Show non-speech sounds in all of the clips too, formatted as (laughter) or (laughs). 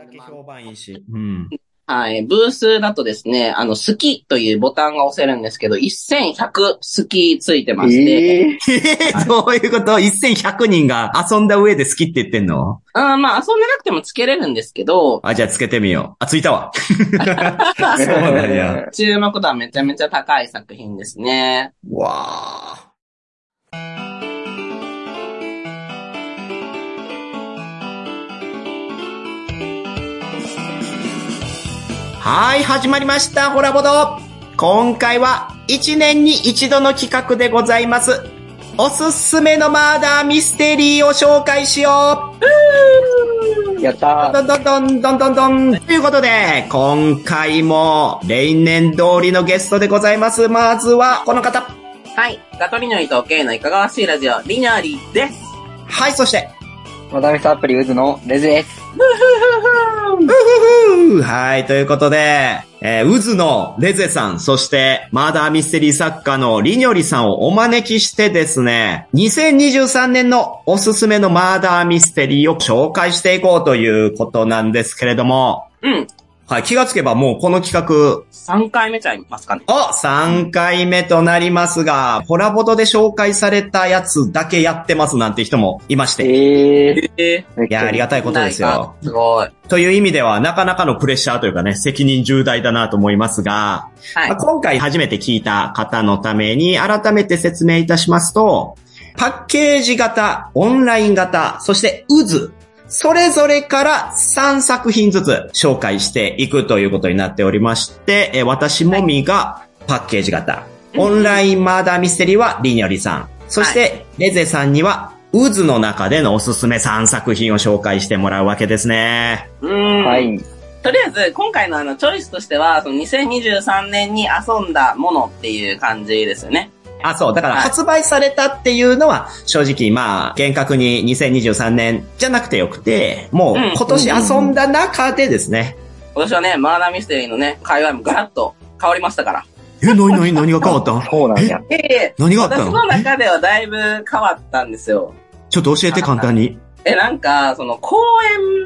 だけ評判いいし。うん。はい。ブースだとですね、あの、好きというボタンが押せるんですけど、1100好きついてまして、えええー、どういうこと ?1100 人が遊んだ上で好きって言ってんの？うん、まあ遊んでなくてもつけれるんですけど、あ、じゃあつけてみよう。あ、ついたわ。(laughs) そうなんや。(laughs) 注目度はめちゃめちゃ高い作品ですね。わあ。はい、始まりました、ホラボド。今回は1年に一度の企画でございます。おすすめのマーダーミステリーを紹介しようやったどんどんどんどんどんどん。ということで、今回も例年通りのゲストでございます。まずはこの方。はい。ガトリノリと K のいかがわしいラジオ、リニャーリです。はい、そして、マダミスアプリウズのレズです。はい、ということで、えー、渦のレゼさん、そして、マーダーミステリー作家のリニョリさんをお招きしてですね、2023年のおすすめのマーダーミステリーを紹介していこうということなんですけれども、うん。はい、気がつけばもうこの企画、3回目ちゃいますかね。お !3 回目となりますが、ホラボドで紹介されたやつだけやってますなんて人もいまして。えええいや、ありがたいことですよ。すごい。という意味では、なかなかのプレッシャーというかね、責任重大だなと思いますが、はいまあ。今回初めて聞いた方のために改めて説明いたしますと、パッケージ型、オンライン型、そして渦、それぞれから3作品ずつ紹介していくということになっておりまして、え私もみがパッケージ型、オンラインマーダーミステリーはリニョリさん、そしてレゼさんには渦の中でのおすすめ3作品を紹介してもらうわけですね。うーん。はい。とりあえず、今回のあの、チョイスとしては、その2023年に遊んだものっていう感じですよね。あ、そう。だからはい発売されたっていうのは、正直、まあ、厳格に2023年じゃなくてよくて、もううん今年遊んだ中でですね。今年はね、マーダーミステリーのね、界隈もガラッと変わりましたから。え、なになに何が変わった？ん (laughs) そうなんや。え？え何があった私のの中ではだいぶ変わったんですよ。ちょっと教えて簡単に。え、なんか、その、公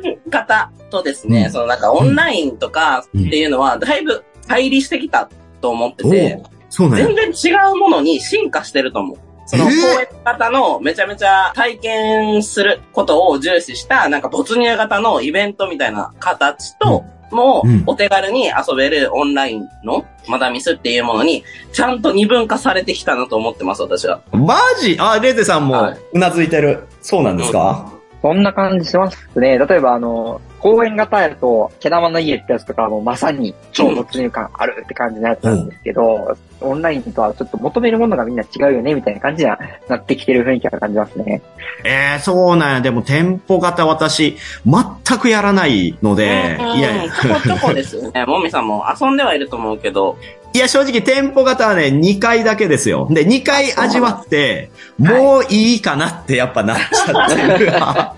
演型とですね、うんそのなんかオンラインとかっていうのは、だいぶ乖離してきたと思っておて、おそう全。然違うものに進化してると思う。その、えー？公演型のめちゃめちゃ体験することを重視した、なんか没入型のイベントみたいな形と、もうんうお手軽に遊べるオンラインのマダミスっていうものに、ちゃんと二分化されてきたなと思ってます、私は。マジ？あ、レーゼさんもはいうなずいてる。そうなんですか？そんな感じしますね。例えば、あの、公園型やと、毛玉の家ってやつとかはもうまさに超没入感あるって感じのやつなんですけど、オンラインとはちょっと求めるものがみんな違うよね、みたいな感じにはなってきてる雰囲気は感じますね。えー、そうなんや。でも、店舗型私、全くやらないので、うんいやいや。ちょこちょこですよね。もみさんも遊んではいると思うけど、いや、正直店舗型はね、2回だけですよ。で、2回味わって、もういいかなってやっぱなっちゃってる。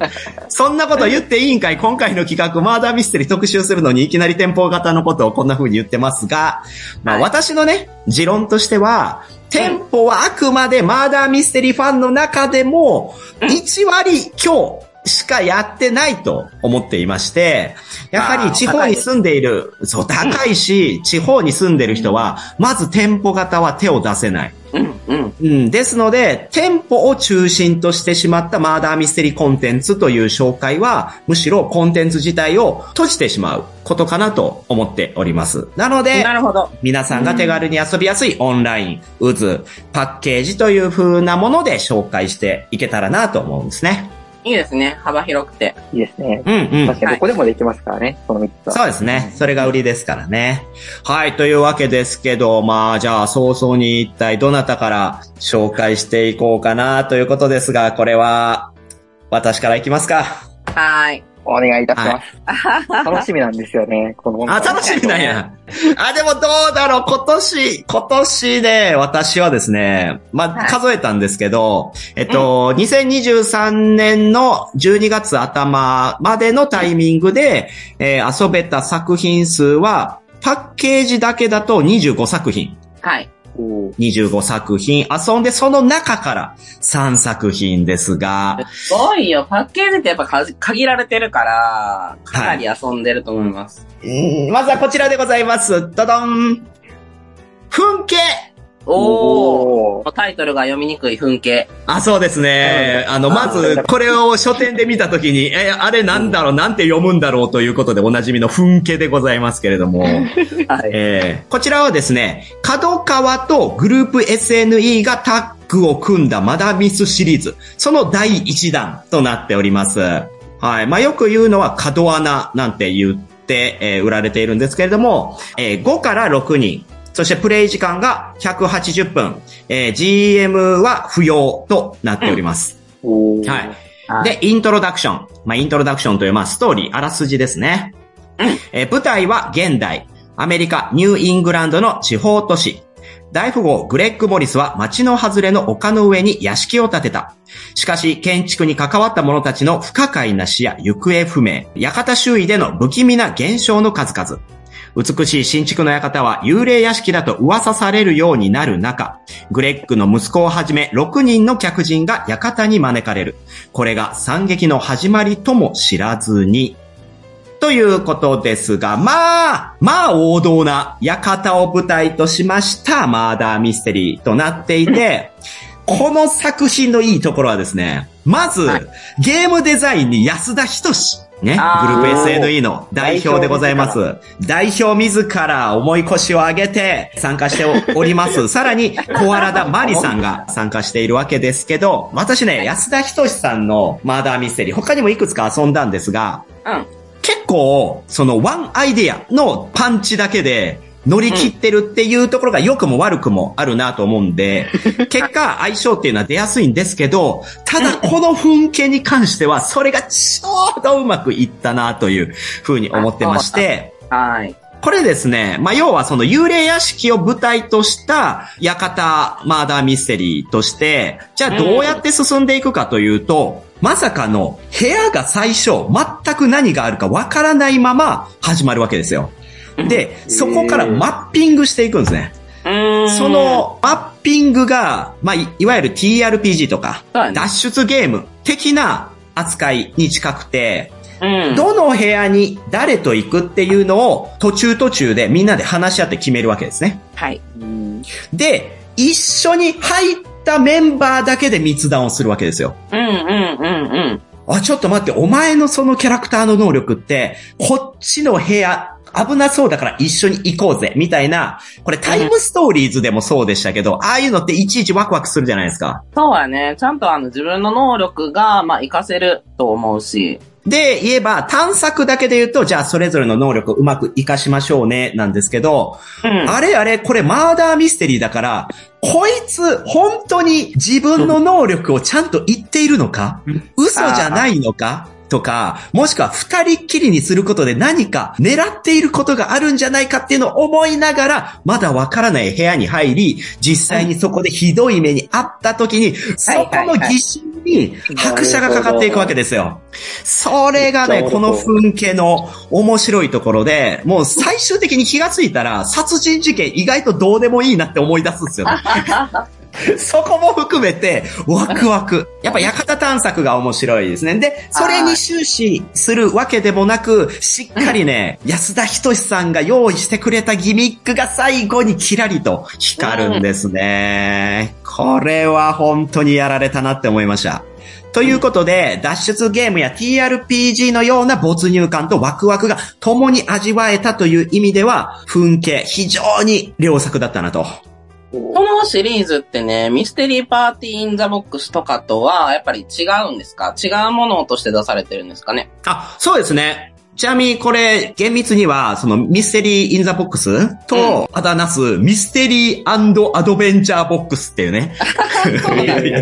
(laughs) そんなこと言っていいんかい？今回の企画、マーダーミステリー特集するのにいきなり店舗型のことをこんな風に言ってますが、まあはい。私のね、持論としては、店舗はあくまでマーダーミステリーファンの中でも、1割強しかやってないと思っていまして、やはり地方に住んでいる、そう、高いし、地方に住んでる人は、まず店舗型は手を出せない。うん、うん。うん。ですので、店舗を中心としてしまったマーダーミステリーコンテンツという紹介は、むしろコンテンツ自体を閉じてしまうことかなと思っております。なのでな、るほど。皆さんが手軽に遊びやすいオンライン、渦、パッケージという風なもので紹介していけたらなと思うんですね。いいですね。幅広くて。いいですね。うんうん。確かにどこでもできますからね、この3つは。そうですね。それが売りですからね。はい。というわけですけど、まあ、じゃあ、早々に一体どなたから紹介していこうかなということですが、これは、私からいきますか。はーい。お願いいたします。楽しみなんですよね、このあ、楽しみなんや。あ、でもどうだろう今年、今年で私はですね、まあ、はい数えたんですけど、えっと、2023年の12月頭までのタイミングで、えー遊べた作品数は、パッケージだけだと25作品。はい。おー25作品遊んで、その中から3作品ですが、すごいよ。パッケージってやっぱか限られてるから、かなり遊んでると思います。うんまずはこちらでございます。ドドン噴景おー。おタイトルが読みにくい風景。あ、そうですね。あの、まず、これを書店で見たときに、え、あれなんだろう、なんて読むんだろうということでおなじみの噴景でございますけれども、はい。えー。こちらはですね、角川とグルー。プ SNE がタッグを組んだマダミスシリー。ズ、その第1弾となっております。はい。まあ、よく言うのは角穴なんて言って、えー。売られているんですけれども、えー。5から6人、そしてプレイ時間が180分、えー GM は不要となっております。はい。はい、で、イントロダクション。まあ、イントロダクションという、まあ、ストーリー、あらすじですね。えー舞台は現代、アメリカ、ニューイングランドの地方都市。大富豪グレッグ・モリスは町の外れの丘の上に屋敷を建てた。しかし、建築に関わった者たちの不可解な死や行方不明、館周囲での不気味な現象の数々。美しい新築の館は幽霊屋敷だと噂されるようになる中、グレッグの息子をはじめ6人の客人が館に招かれる。これが惨劇の始まりとも知らずに。ということですが、まあ、まあ王道な館を舞台としましたマーダーミステリーとなっていて、この作品のいいところはですね、まず、はいゲームデザインに安田仁ね、グルあーープ SNE の代表でございます。代表自ら重い腰を上げて参加して (laughs) おります。さらに、小原田真理さんが参加しているわけですけど、私ね、安田仁さんのマーダーミステリー、他にもいくつか遊んだんですが、うん。結構、そのワンアイデアのパンチだけで乗り切ってるっていうところが良くも悪くもあるなと思うんで、(laughs) 結果相性っていうのは出やすいんですけど、ただこの風景に関してはそれがちょうどうまくいったなというふうに思ってまして、はい。これですね、まあ、要はその幽霊屋敷を舞台とした館マーダーミステリーとして、じゃあどうやって進んでいくかというと、まさかの部屋が最初全く何があるかわからないまま始まるわけですよ。で、そこからマッピングしていくんですね。そ、のマッピングが、まあ、いいわゆる TRPG とか、脱出ゲーム的な扱いに近くて、うん。どの部屋に誰と行くっていうのを途中途中でみんなで話し合って決めるわけですね。はい。うんで、一緒に入ったメンバーだけで密談をするわけですよ。うんうんうんうん。あ、ちょっと待って、お前のそのキャラクターの能力って、こっちの部屋、危なそうだから一緒に行こうぜ、みたいな、これタイムストーリーズでもそうでしたけど、ああいうのっていちいちワクワクするじゃないですか。そうやね。ちゃんとあの自分の能力が、まあ、活かせると思うし。で、言えば探索だけで言うと、じゃあそれぞれの能力をうまく活かしましょうね、なんですけど、うん。あれあれ、これマーダーミステリーだから、こいつ、本当に自分の能力をちゃんと言っているのか？嘘じゃないのか？とか、もしくは二人っきりにすることで何か狙っていることがあるんじゃないかっていうのを思いながら、まだわからない部屋に入り、実際にそこでひどい目にあった時に、そこの疑心に拍車がかかっていくわけですよ。それがね、この風景の面白いところで、もう最終的に気がついたら、殺人事件意外とどうでもいいなって思い出すんですよね。(laughs) (laughs) そこも含めて、ワクワク。やっぱ館探索が面白いですね。で、それに終始するわけでもなく、しっかりね、安田仁さんが用意してくれたギミックが最後にキラリと光るんですね。これは本当にやられたなって思いました。ということで、脱出ゲームや TRPG のような没入感とワクワクが共に味わえたという意味では、風景非常に良作だったなと。このシリーズってね、ミステリーパーティーインザボックスとかとは、やっぱり違うんですか？違うものとして出されてるんですかね？あ、そうですね。ちなみにこれ、厳密には、そのミステリー・イン・ザ・ボックスと、あだなす、ミステリーアドベンチャーボックスっていうね。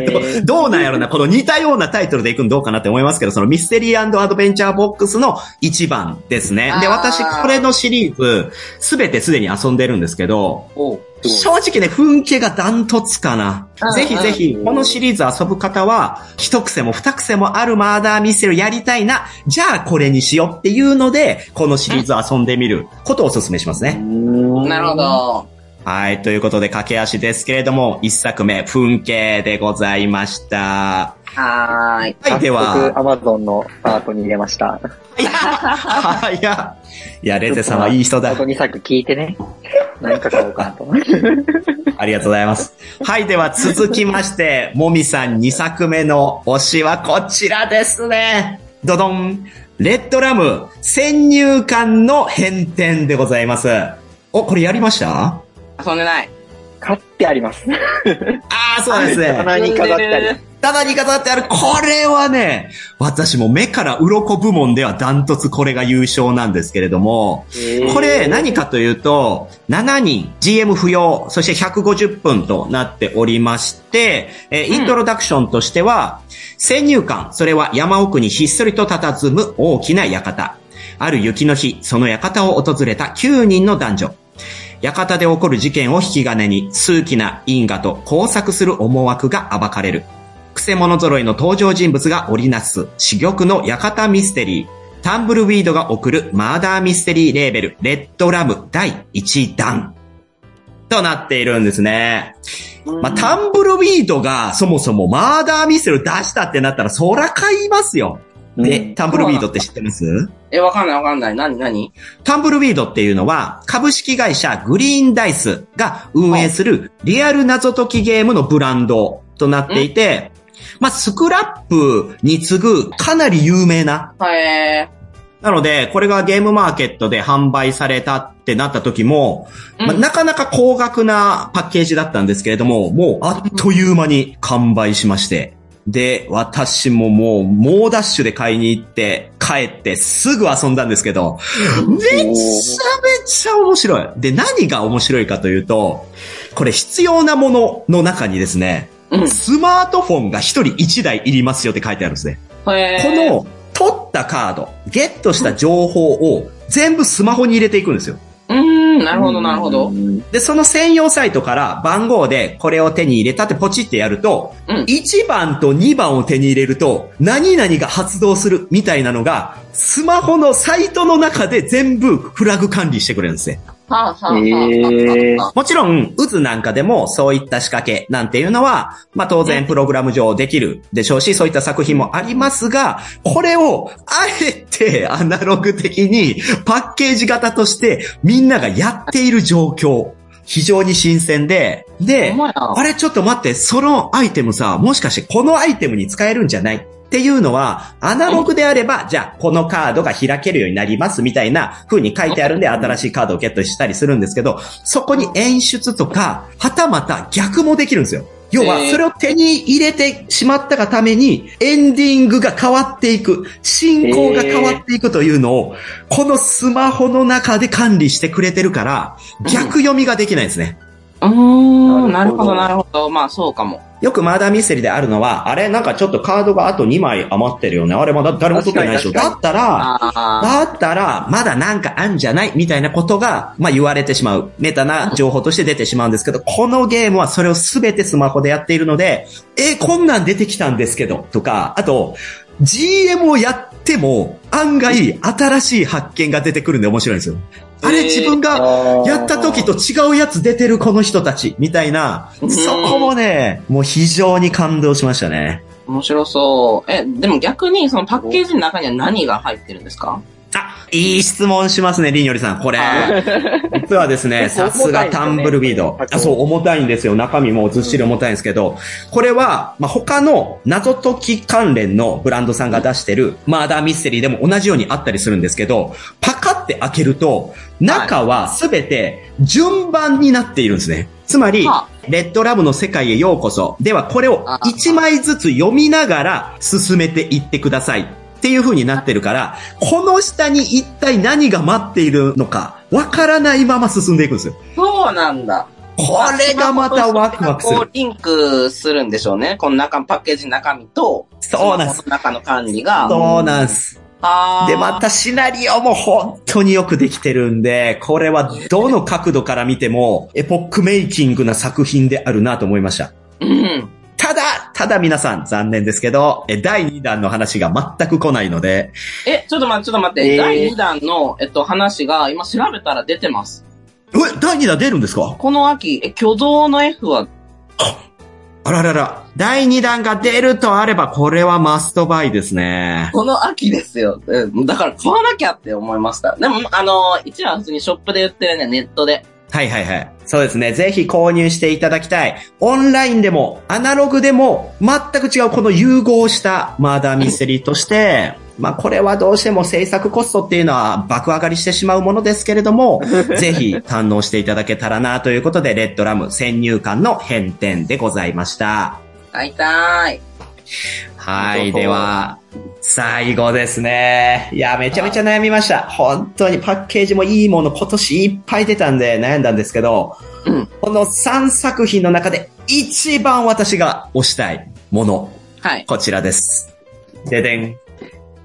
どう (laughs) どうなんやろな、この似たようなタイトルでいくんどうかなって思いますけど、そのミステリーアドベンチャーボックスの一番ですね。で、私、これのシリーズ、すべてすでに遊んでるんですけど、お正直ね、風景がダントツかなうん。ぜひぜひ、このシリーズ遊ぶ方は、一癖も二癖もあるマーダーミステリーをやりたいな。じゃあこれにしようっていうので、このシリーズを遊んでみることをお勧めしますね。なるほ。ど。はい。ということで、駆け足ですけれども、一作目、噴景でございました。はーい。はい。では、アマゾンのカートに入れました。早っ。いや、レテさんはいい人だあ。と2作聞いてね。何か買おうかなと。(laughs) ありがとうございます。はい。では、続きまして、もみさん2作目の推しはこちらですね。ドドン。レッドラム、先入観の変転でございます。お、これやりました？遊んでない。買ってあります。(laughs) ああ、そうですね。(laughs) 棚に飾ってあります。棚に飾ってある、これはね、私も目から鱗部門ではダントツこれが優勝なんですけれども、これ何かというと、7人 GM 不要、そして150分となっておりまして、えーイントロダクションとしては、先入観、それは山奥にひっそりと佇む大きな館。ある雪の日、その館を訪れた9人の男女。館で起こる事件を引き金に、数奇な因果と交錯する思惑が暴かれる。クセモノ揃いの登場人物が織りなす珠玉の館ミステリー。タンブルウィードが送るマーダーミステリーレーベル、レッドラム第1弾。となっているんですね。まあ、タンブルウィードがそもそもマーダーミステリーを出したってなったら、そら買いますよ。で、うんタンブルウィードって知ってます？え、わかんないわかんない。なになにタンブルウィードっていうのは、株式会社グリーンダイスが運営するリアル謎解きゲームのブランドとなっていて、まあ、スクラップに次ぐかなり有名な。へなので、これがゲームマーケットで販売されたってなった時も、うんまあ、なかなか高額なパッケージだったんですけれども、もうあっという間に完売しまして。で、私ももう、猛ダッシュで買いに行って、帰ってすぐ遊んだんですけど、めちゃめちゃ面白い。で、何が面白いかというと、これ必要なものの中にですね、うん。スマートフォンが一人一台いりますよって書いてあるんですね。へこの、取ったカード、ゲットした情報を全部スマホに入れていくんですよ。うーん、なるほど、なるほど。で、その専用サイトから番号でこれを手に入れたってポチってやると、うん1番と2番を手に入れると、何々が発動するみたいなのが、スマホのサイトの中で全部フラグ管理してくれるんですね。もちろん、渦なんかでもそういった仕掛けなんていうのは、まあ当然プログラム上できるでしょうし、そういった作品もありますが、これをあえてアナログ的にパッケージ型としてみんながやっている状況、非常に新鮮で、であれちょっと待って、そのアイテムさ、もしかしてこのアイテムに使えるんじゃない？っていうのは、アナログであれば、じゃあこのカードが開けるようになりますみたいな風に書いてあるんで、新しいカードをゲットしたりするんですけど、そこに演出とか、はたまた逆もできるんですよ。要は、それを手に入れてしまったがために、エンディングが変わっていく、進行が変わっていくというのを、このスマホの中で管理してくれてるから、逆読みができないんですね。うーん、ななるほどなるほど。まあ、そうかも。よくマーダーミステリーであるのは、あれなんかちょっとカードがあと2枚余ってるよね。あれまだ誰も取ってないでしょ。だったら、あだったら、まだなんかあんじゃないみたいなことが、まあ言われてしまう。メタな情報として出てしまうんですけど、このゲームはそれをすべてスマホでやっているので、え、こんなん出てきたんですけど、とか、あと、GM をやっても、案外新しい発見が出てくるんで面白いんですよ。あれ自分がやった時と違うやつ出てるこの人たち、みたいな、うん。そこもね、もう非常に感動しましたね。あ、面白そう。え、でも逆に、そのパッケージの中には何が入ってるんですか？あ、いい質問しますね、りんよりさん。これ。実はです (laughs) ね、さすがタンブルビードねあそう、重たいんですよ。中身もずっしり重たいんですけど、これは、まあ、他の謎解き関連のブランドさんが出してるマーダーミステリーでも同じようにあったりするんですけど、パカって開けると、中はすべて順番になっているんですね。つまりは、レッドラブの世界へようこそ。では、これを1枚ずつ読みながら進めていってください。っていう風になってるから、この下に一体何が待っているのか、わからないまま進んでいくんですよ。そうなんだ。これがまたワクワクする。こうリンクするんでしょうね。この中、パッケージの中身と、そうなんです中の管理が。そうなんです。で、またシナリオも本当によくできてるんで、これはどの角度から見ても、エポックメイキングな作品であるなと思いました。うん。ただ、皆さん残念ですけど、え第2弾の話が全く来ないので、え、ちょっと待って、ちょっと待って。えー第2弾の、えっと、話が、今調べたら出てます。うえ第2弾出るんですか？この秋、え、挙動の F は、あららら。第2弾が出るとあれば、これはマストバイですね。この秋ですよ。うんだから買わなきゃって思いました。でも、あの、一話普通にショップで売ってるね、ネットで。はいはいはい。そうですね。ぜひ購入していただきたい。オンラインでも、アナログでも、全く違うこの融合したマーダーミステリーとして、まあこれはどうしても制作コストっていうのは爆上がりしてしまうものですけれども、(laughs) ぜひ堪能していただけたらなということで、レッドラム先入観の変転でございました。買いたい。はい。では、最後ですね。いや、めちゃめちゃ悩みました。本当にパッケージもいいもの今年いっぱい出たんで悩んだんですけど、うんこの3作品の中で一番私が推したいもの、はい。こちらです。ででん。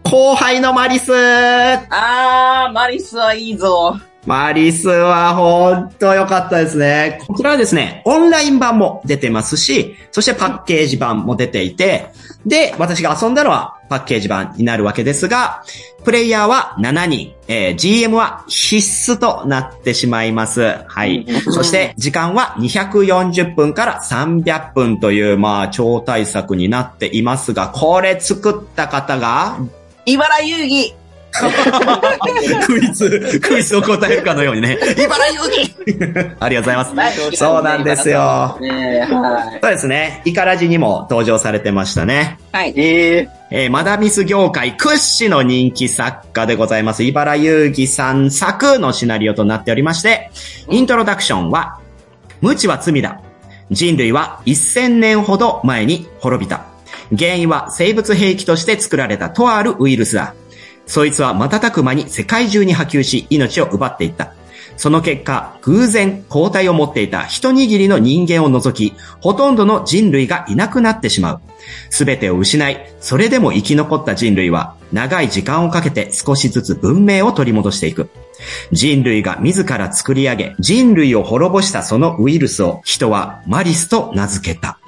後輩のマリスあー、マリスはいいぞ。マリスは本当良かったですね。こちらはですね、オンライン版も出てますし、そしてパッケージ版も出ていて、で、私が遊んだのはパッケージ版になるわけですが、プレイヤーは7人、えー GM は必須となってしまいます。はい。そして、時間は240分から300分という、まあ、超大作になっていますが、これ作った方が、茨遊戯。(laughs) クイズ、クイズを答えるかのようにね。茨城遊戯 (laughs) ありがとうございます。そうなんですよ。そうですね。イカラジにも登場されてましたね。はい。えええーマダミス業界屈指の人気作家でございます。茨遊戯さん作のシナリオとなっておりまして、イントロダクションは、無知は罪だ。人類は1000年ほど前に滅びた。原因は生物兵器として作られたとあるウイルスだ。そいつは瞬く間に世界中に波及し命を奪っていった。その結果、偶然抗体を持っていた一握りの人間を除き、ほとんどの人類がいなくなってしまう。すべてを失い、それでも生き残った人類は、長い時間をかけて少しずつ文明を取り戻していく。人類が自ら作り上げ、人類を滅ぼしたそのウイルスを人はマリスと名付けた。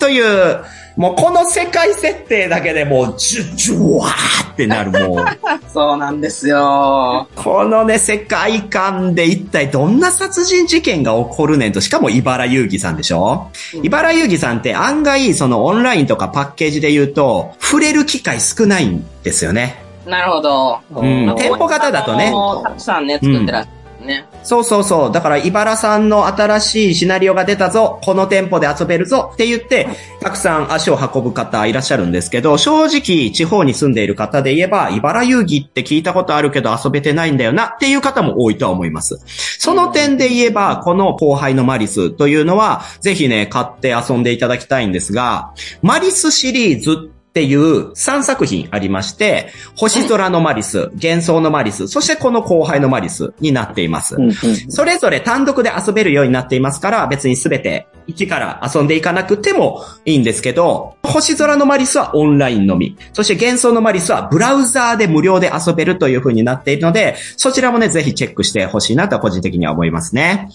という、もうこの世界設定だけでもう、ジュ、ジュワーってなるもう、(laughs) そうなんですよ。このね、世界観で一体どんな殺人事件が起こるねんと、しかも茨遊戯さんでしょ？うん茨遊戯さんって案外、そのオンラインとかパッケージで言うと、触れる機会少ないんですよね。なるほど。うん店舗型だとねたくさんね、作ってらっしゃるね。そうそうそう。だから、茨さんの新しいシナリオが出たぞ、この店舗で遊べるぞって言って、たくさん足を運ぶ方いらっしゃるんですけど、正直、地方に住んでいる方で言えば、茨遊戯って聞いたことあるけど遊べてないんだよなっていう方も多いとは思います。その点で言えば、この後輩のマリスというのは、ぜひね、買って遊んでいただきたいんですが、マリスシリーズっていう3作品ありまして、星空のマリス、幻想のマリス、そしてこの後輩のマリスになっています。うんうんそれぞれ単独で遊べるようになっていますから、別にすべて一から遊んでいかなくてもいいんですけど、星空のマリスはオンラインのみ、そして幻想のマリスはブラウザーで無料で遊べるという風になっているので、そちらもね、ぜひチェックしてほしいなと個人的には思いますね。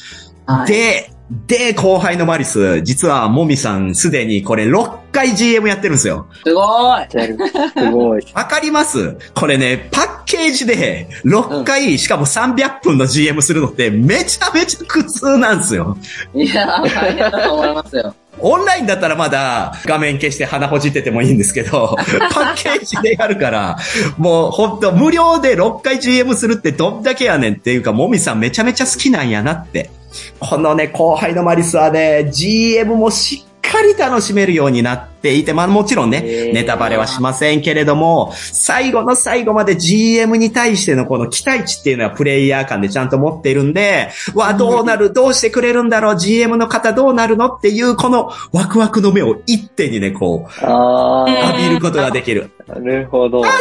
はい。で、で、後輩のマリス、実はもみさんすでにこれ6回 GM やってるんですよ。すごい。すごい。(laughs) わかります？これね、パッケージで6回、しかも300分の GM するのってめちゃめちゃ苦痛なんですよ。いやー、大変だと思いますよ。オンラインだったらまだ画面消して鼻ほじっててもいいんですけど、(laughs) パッケージでやるから、もうほんと無料で6回 GM するってどんだけやねんっていうか、もみさんめちゃめちゃ好きなんやなって。このね、後輩のマリスはね、GM もしっかり楽しめるようになってていて、まあもちろんねネタバレはしませんけれども、最後の最後まで GM に対してのこの期待値っていうのはプレイヤー間でちゃんと持っているんで、わ、どうなる、どうしてくれるんだろう、GM の方どうなるのっていう、このワクワクの目を一手にね、こう、あ浴びることができる。あ、なるほど。あれが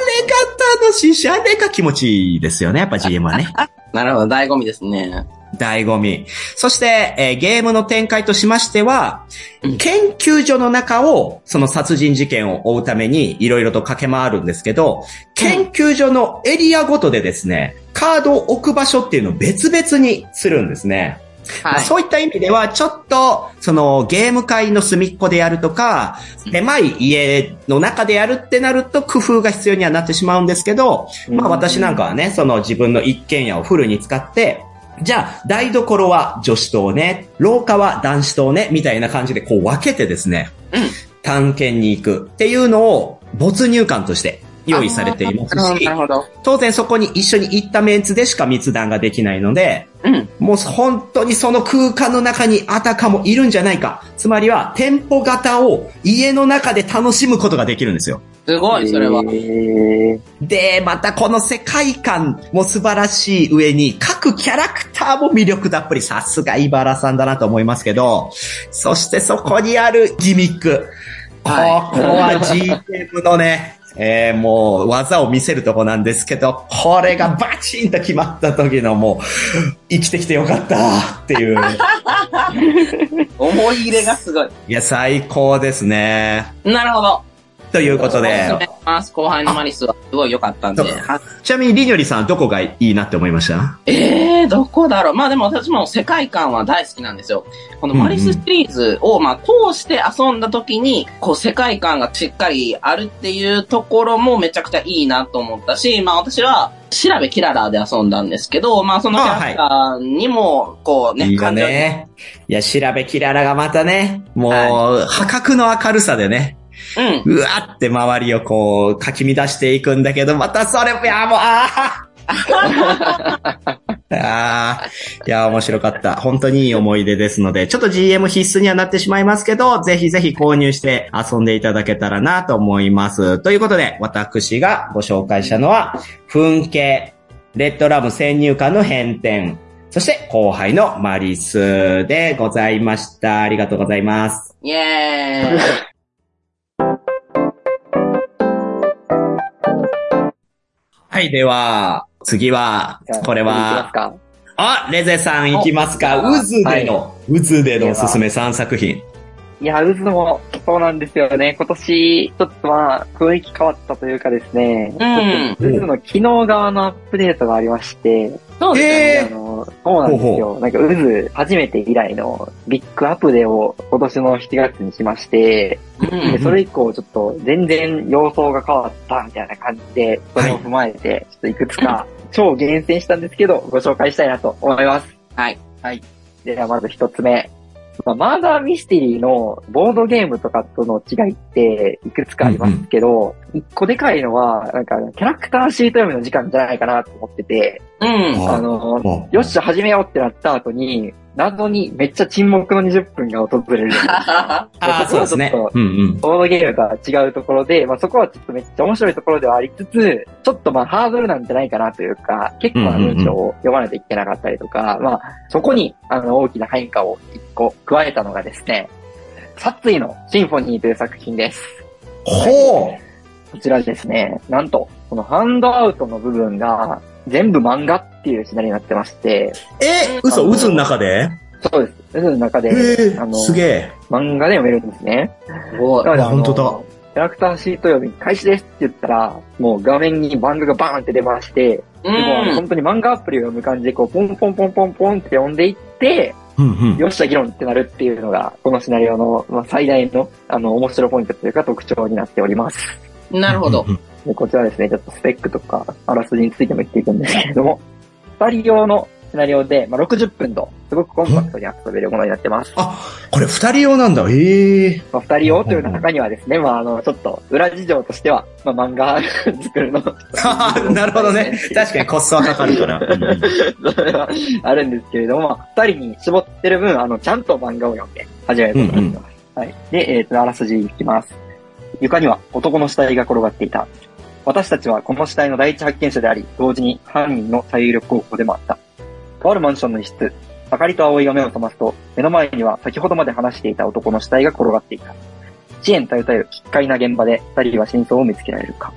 楽しいし、あれが気持ちいいですよね、やっぱ GM はね。(laughs) なるほど、醍醐味ですね。醍醐味。そして、えーゲームの展開としましては、うん研究所の中を、その殺人事件を追うために、いろいろと駆け回るんですけど、研究所のエリアごとでですね、カードを置く場所っていうのを別々にするんですね。まあはい。そういった意味では、ちょっと、その、ゲーム会の隅っこでやるとか、狭い家の中でやるってなると工夫が必要にはなってしまうんですけど、まあ私なんかはね、その自分の一軒家をフルに使って、じゃあ、台所は女子棟ね、廊下は男子棟ね、みたいな感じでこう分けてですね、うん探検に行くっていうのを没入感として用意されていますし。当然そこに一緒に行ったメンツでしか密談ができないので、うん。もう本当にその空間の中にあたかもいるんじゃないか。つまりは店舗型を家の中で楽しむことができるんですよ。すごい、それは。えーで、またこの世界観も素晴らしい上に、各キャラクターも魅力たっぷり。さすがイバラさんだなと思いますけど、そしてそこにあるギミック。はここは GM のね、えー、もう技を見せるとこなんですけど、これがバチンと決まった時のもう、生きてきてよかったっていう。思い入れがすごい。いや、最高ですね。なるほど。ということでます後輩のマリスはすごい良かったんで。ちなみにリニョリさんどこがいいなって思いました？えー、どこだろう？まあでも私も世界観は大好きなんですよ。このマリスシリーズを、まあ通して遊んだ時に、こう世界観がしっかりあるっていうところもめちゃくちゃいいなと思ったし、まあ私は、調べキララで遊んだんですけど、まあそのキャラクターにも、こうね、いいね。いや、調べきららがまたね、もう、破格の明るさでね、うん。うわって周りをこう、かき乱していくんだけど、またそれも、いや、もう、あ (laughs) あああ、いや、面白かった。本当にいい思い出ですので、ちょっと GM 必須にはなってしまいますけど、ぜひぜひ購入して遊んでいただけたらなと思います。ということで、私がご紹介したのは、噴景、レッドラム先入観の変転、そして後輩のマリスでございました。ありがとうございます。イェーイ。はい、では、次はこれは、か。あ、レゼさん行きますか。お渦での、渦でのおすすめ3作品。いや、渦もそうなんですよね。今年、ちょっとまあ、雰囲気変わったというかですね、うん渦の機能側のアップデートがありまして、そうですえよね。あの、そうなんですよ。なんか渦、初めて以来のビッグアップデーを今年の7月にしまして、うんでそれ以降ちょっと全然様相が変わったみたいな感じで、それを踏まえて、ちょっといくつか超厳選したんですけど、ご紹介したいなと思います。はい。はい。ではまず一つ目。まあ、マーダーミステリーのボードゲームとかとの違いっていくつかありますけど、一個でかいのは、なんかキャラクターシート読みの時間じゃないかなと思ってて、うん。ああの、およっしゃ始めようってなった後に、謎にめっちゃ沈黙の20分が訪れる。(laughs) ああ、そうですねうんうん。ボードゲームとは違うところで、まあそこはちょっとめっちゃ面白いところではありつつ、ちょっとまあハードルなんじゃないかなというか、結構な文章を読まないといけなかったりとか、まあそこにあの大きな変化を一個加えたのがですね、殺意のシンフォニーという作品です。ほうこちらですね、なんと、このハンドアウトの部分が全部漫画っていうシナリオになってまして、え、嘘、渦の中で？そうです。渦の中で、えー、あの、すげえ。漫画で読めるんですね。すごい本当だキャラクターシート読み開始ですって言ったら、もう画面に漫画がバーンって出まして、うでもあのん。本当に漫画アプリを読む感じで、こう、ポンポンポンポンポンって読んでいって、うんうん。よっしゃ議論ってなるっていうのが、このシナリオの、まあ、最大の、あの、面白いポイントというか特徴になっております。なるほどう。ん。で、こちらですね、ちょっとスペックとか、あらすじについても言っていくんですけれども、二人用のシナリオで、まあ、60分と、すごくコンパクトに遊べるものになってます。あ、これ二人用なんだ。ええまあ、二人用という中にはですね、まあ、あの、ちょっと、裏事情としては、まあ、漫画 (laughs) 作るの、(laughs) なるほどね。確かにコストはかかるから。(laughs) うんうんそれはあるんですけれども、まあ二人に絞ってる分、あの、ちゃんと漫画を読んで始めることになってます。はい。で、えっ、と、あらすじいきます。床には男の死体が転がっていた。私たちはこの死体の第一発見者であり、同時に犯人の最有力候補でもあった。とあるマンションの一室、明かりと葵が目を覚ますと、目の前には先ほどまで話していた男の死体が転がっていた。遅延たゆたゆ奇怪な現場で、二人は真相を見つけられるか。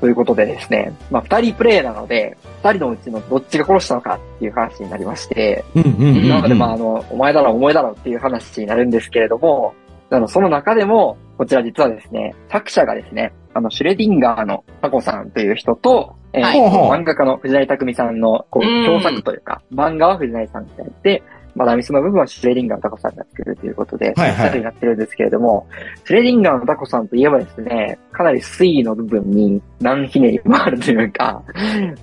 ということでですね、まあ、二人プレイなので、二人のうちのどっちが殺したのかっていう話になりまして。なのでまああの、お前だろ、お前だろっていう話になるんですけれども、あの、その中でも、こちら実はですね、作者がですね、あの、シュレディンガーのタコさんという人と、えーはい漫画家の藤成匠さんの、こう、うん。共作というか、漫画は藤成さんがやって、まだミスの部分はシュレディンガーのタコさんが作るということで、はいはい。になってるんですけれども、シュレディンガーのタコさんといえばですね、かなり推移の部分に何ひねりもあるというか、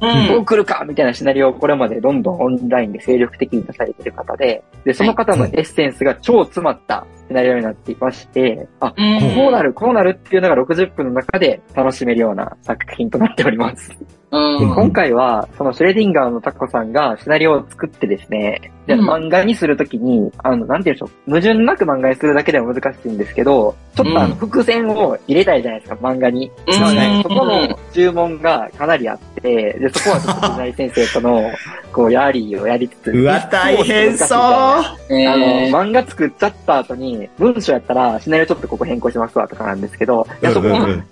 うん。どう来るかみたいなシナリオをこれまでどんどんオンラインで精力的に出されている方で、で、その方のエッセンスが超詰まったシナリオになっていまして、あ、うん。こうなる、こうなるっていうのが60分の中で楽しめるような作品となっております。今回は、そのシュレディンガーのタコさんがシナリオを作ってですね、でうん。漫画にするときに、あの、なんて言うんでしょう、矛盾なく漫画にするだけでは難しいんですけど、ちょっとあうん。の、伏線を入れたいじゃないですか、漫画に。うん。そうね。そこの注文がかなりあって、で、そこはちょっと藤井先生との、(laughs) こう、ヤリーをやりつつ。うわ、大変そう。あの、えー。漫画作っちゃった後に、文章やったら、シナリオちょっとここ変更しますわとかなんですけど、いや、そこ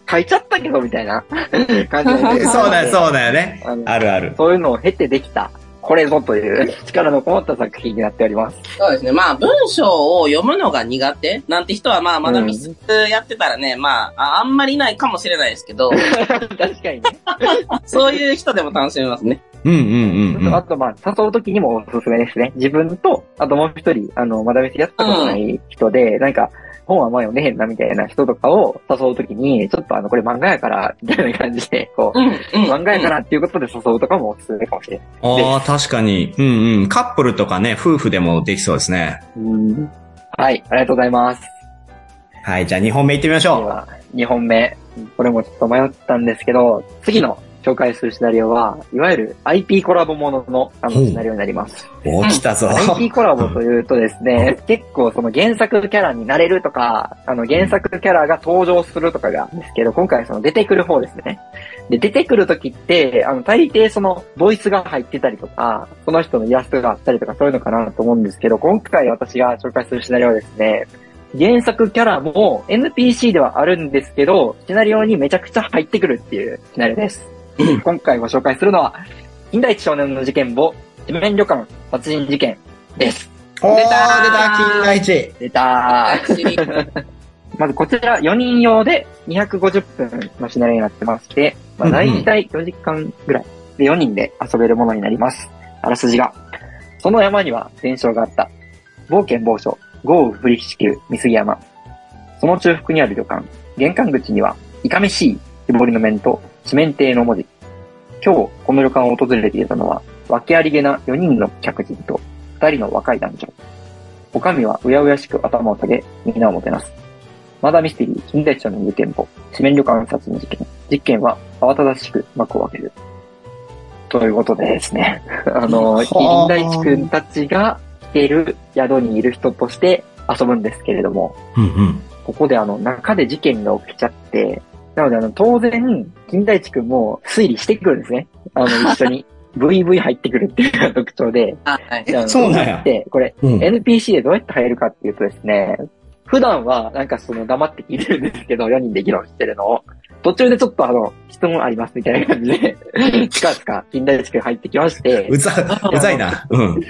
書いちゃったけど、みたいな。(laughs) 感じで。そうだよ、そうだよね。あるある。そういうのを経てできた、これぞという (laughs) 力のこもった作品になっております。そうですね。まあ、文章を読むのが苦手なんて人は、まあ、まだミスやってたらね、まあ、ああんまりいないかもしれないですけど、(laughs) 確かにね。(laughs) そういう人でも楽しめますね。うんうんうんうん。あと、まあ、誘うときにもおすすめですね。自分と、あともう一人、あの、まだミスやったことない人で、なんか、本はま読んでへんなみたいな人とかを誘うときに、ちょっとあの、これ漫画やから、みたいな感じで、こう、うん、うん。漫画やからっていうことで誘うとかもおすすめかもしれない。ああ、確かに。うんうん。カップルとかね、夫婦でもできそうですね。うんはい、ありがとうございます。はい、じゃあ2本目行ってみましょでは、2本目。これもちょっと迷ったんですけど、次の紹介するシナリオは、いわゆる IP コラボもののあのシナリオになります。う。おー、来たぞ。IP コラボというとですね、結構その原作キャラになれるとか、あの原作キャラが登場するとかがあるんですけど、今回その出てくる方ですね。で、出てくる時って、あの、大抵その、ボイスが入ってたりとか、その人のイラストがあったりとかそういうのかなと思うんですけど、今回私が紹介するシナリオはですね、原作キャラも NPC ではあるんですけど、シナリオにめちゃくちゃ入ってくるっていうシナリオです。(laughs) 今回ご紹介するのは、金田一少年の事件簿、地面旅館殺人事件です。おー、出出たーた、金田一。出たー。まずこちら4人用で250分のシナリオになってまして、まあ、大体4時間ぐらいで4人で遊べるものになります。あらすじが。その山には伝承があった。冒険某所、豪雨降りしきる水木山。その中腹にある旅館。玄関口には、いかめしい木彫りの面と四面亭の文字。今日、この旅館を訪れていたのは、訳ありげな4人の客人と2人の若い男女。おかみはうやうやしく頭を下げ、皆をもてなす。まだミステリー、金田一少年事件簿、四面旅館殺人事件。実験は慌ただしく幕を開ける。ということでですね。(laughs) あの、金田一くんたちが来ている宿にいる人として遊ぶんですけれども、うんうん。ここであの、中で事件が起きちゃって、なのであの、当然、金田一くんも推理してくるんですね。あの、一緒に。(laughs) VV 入ってくるっていうのが特徴で。あはい。そうなんやで、これ、うん。NPC でどうやって入るかっていうとですね、普段はなんかその黙って聞いてるんですけど、4人で議論してるのを、途中でちょっとあの、質問ありますみたいな感じで、つかつか、金田一くん入ってきまして、うざ、うざいな。うん。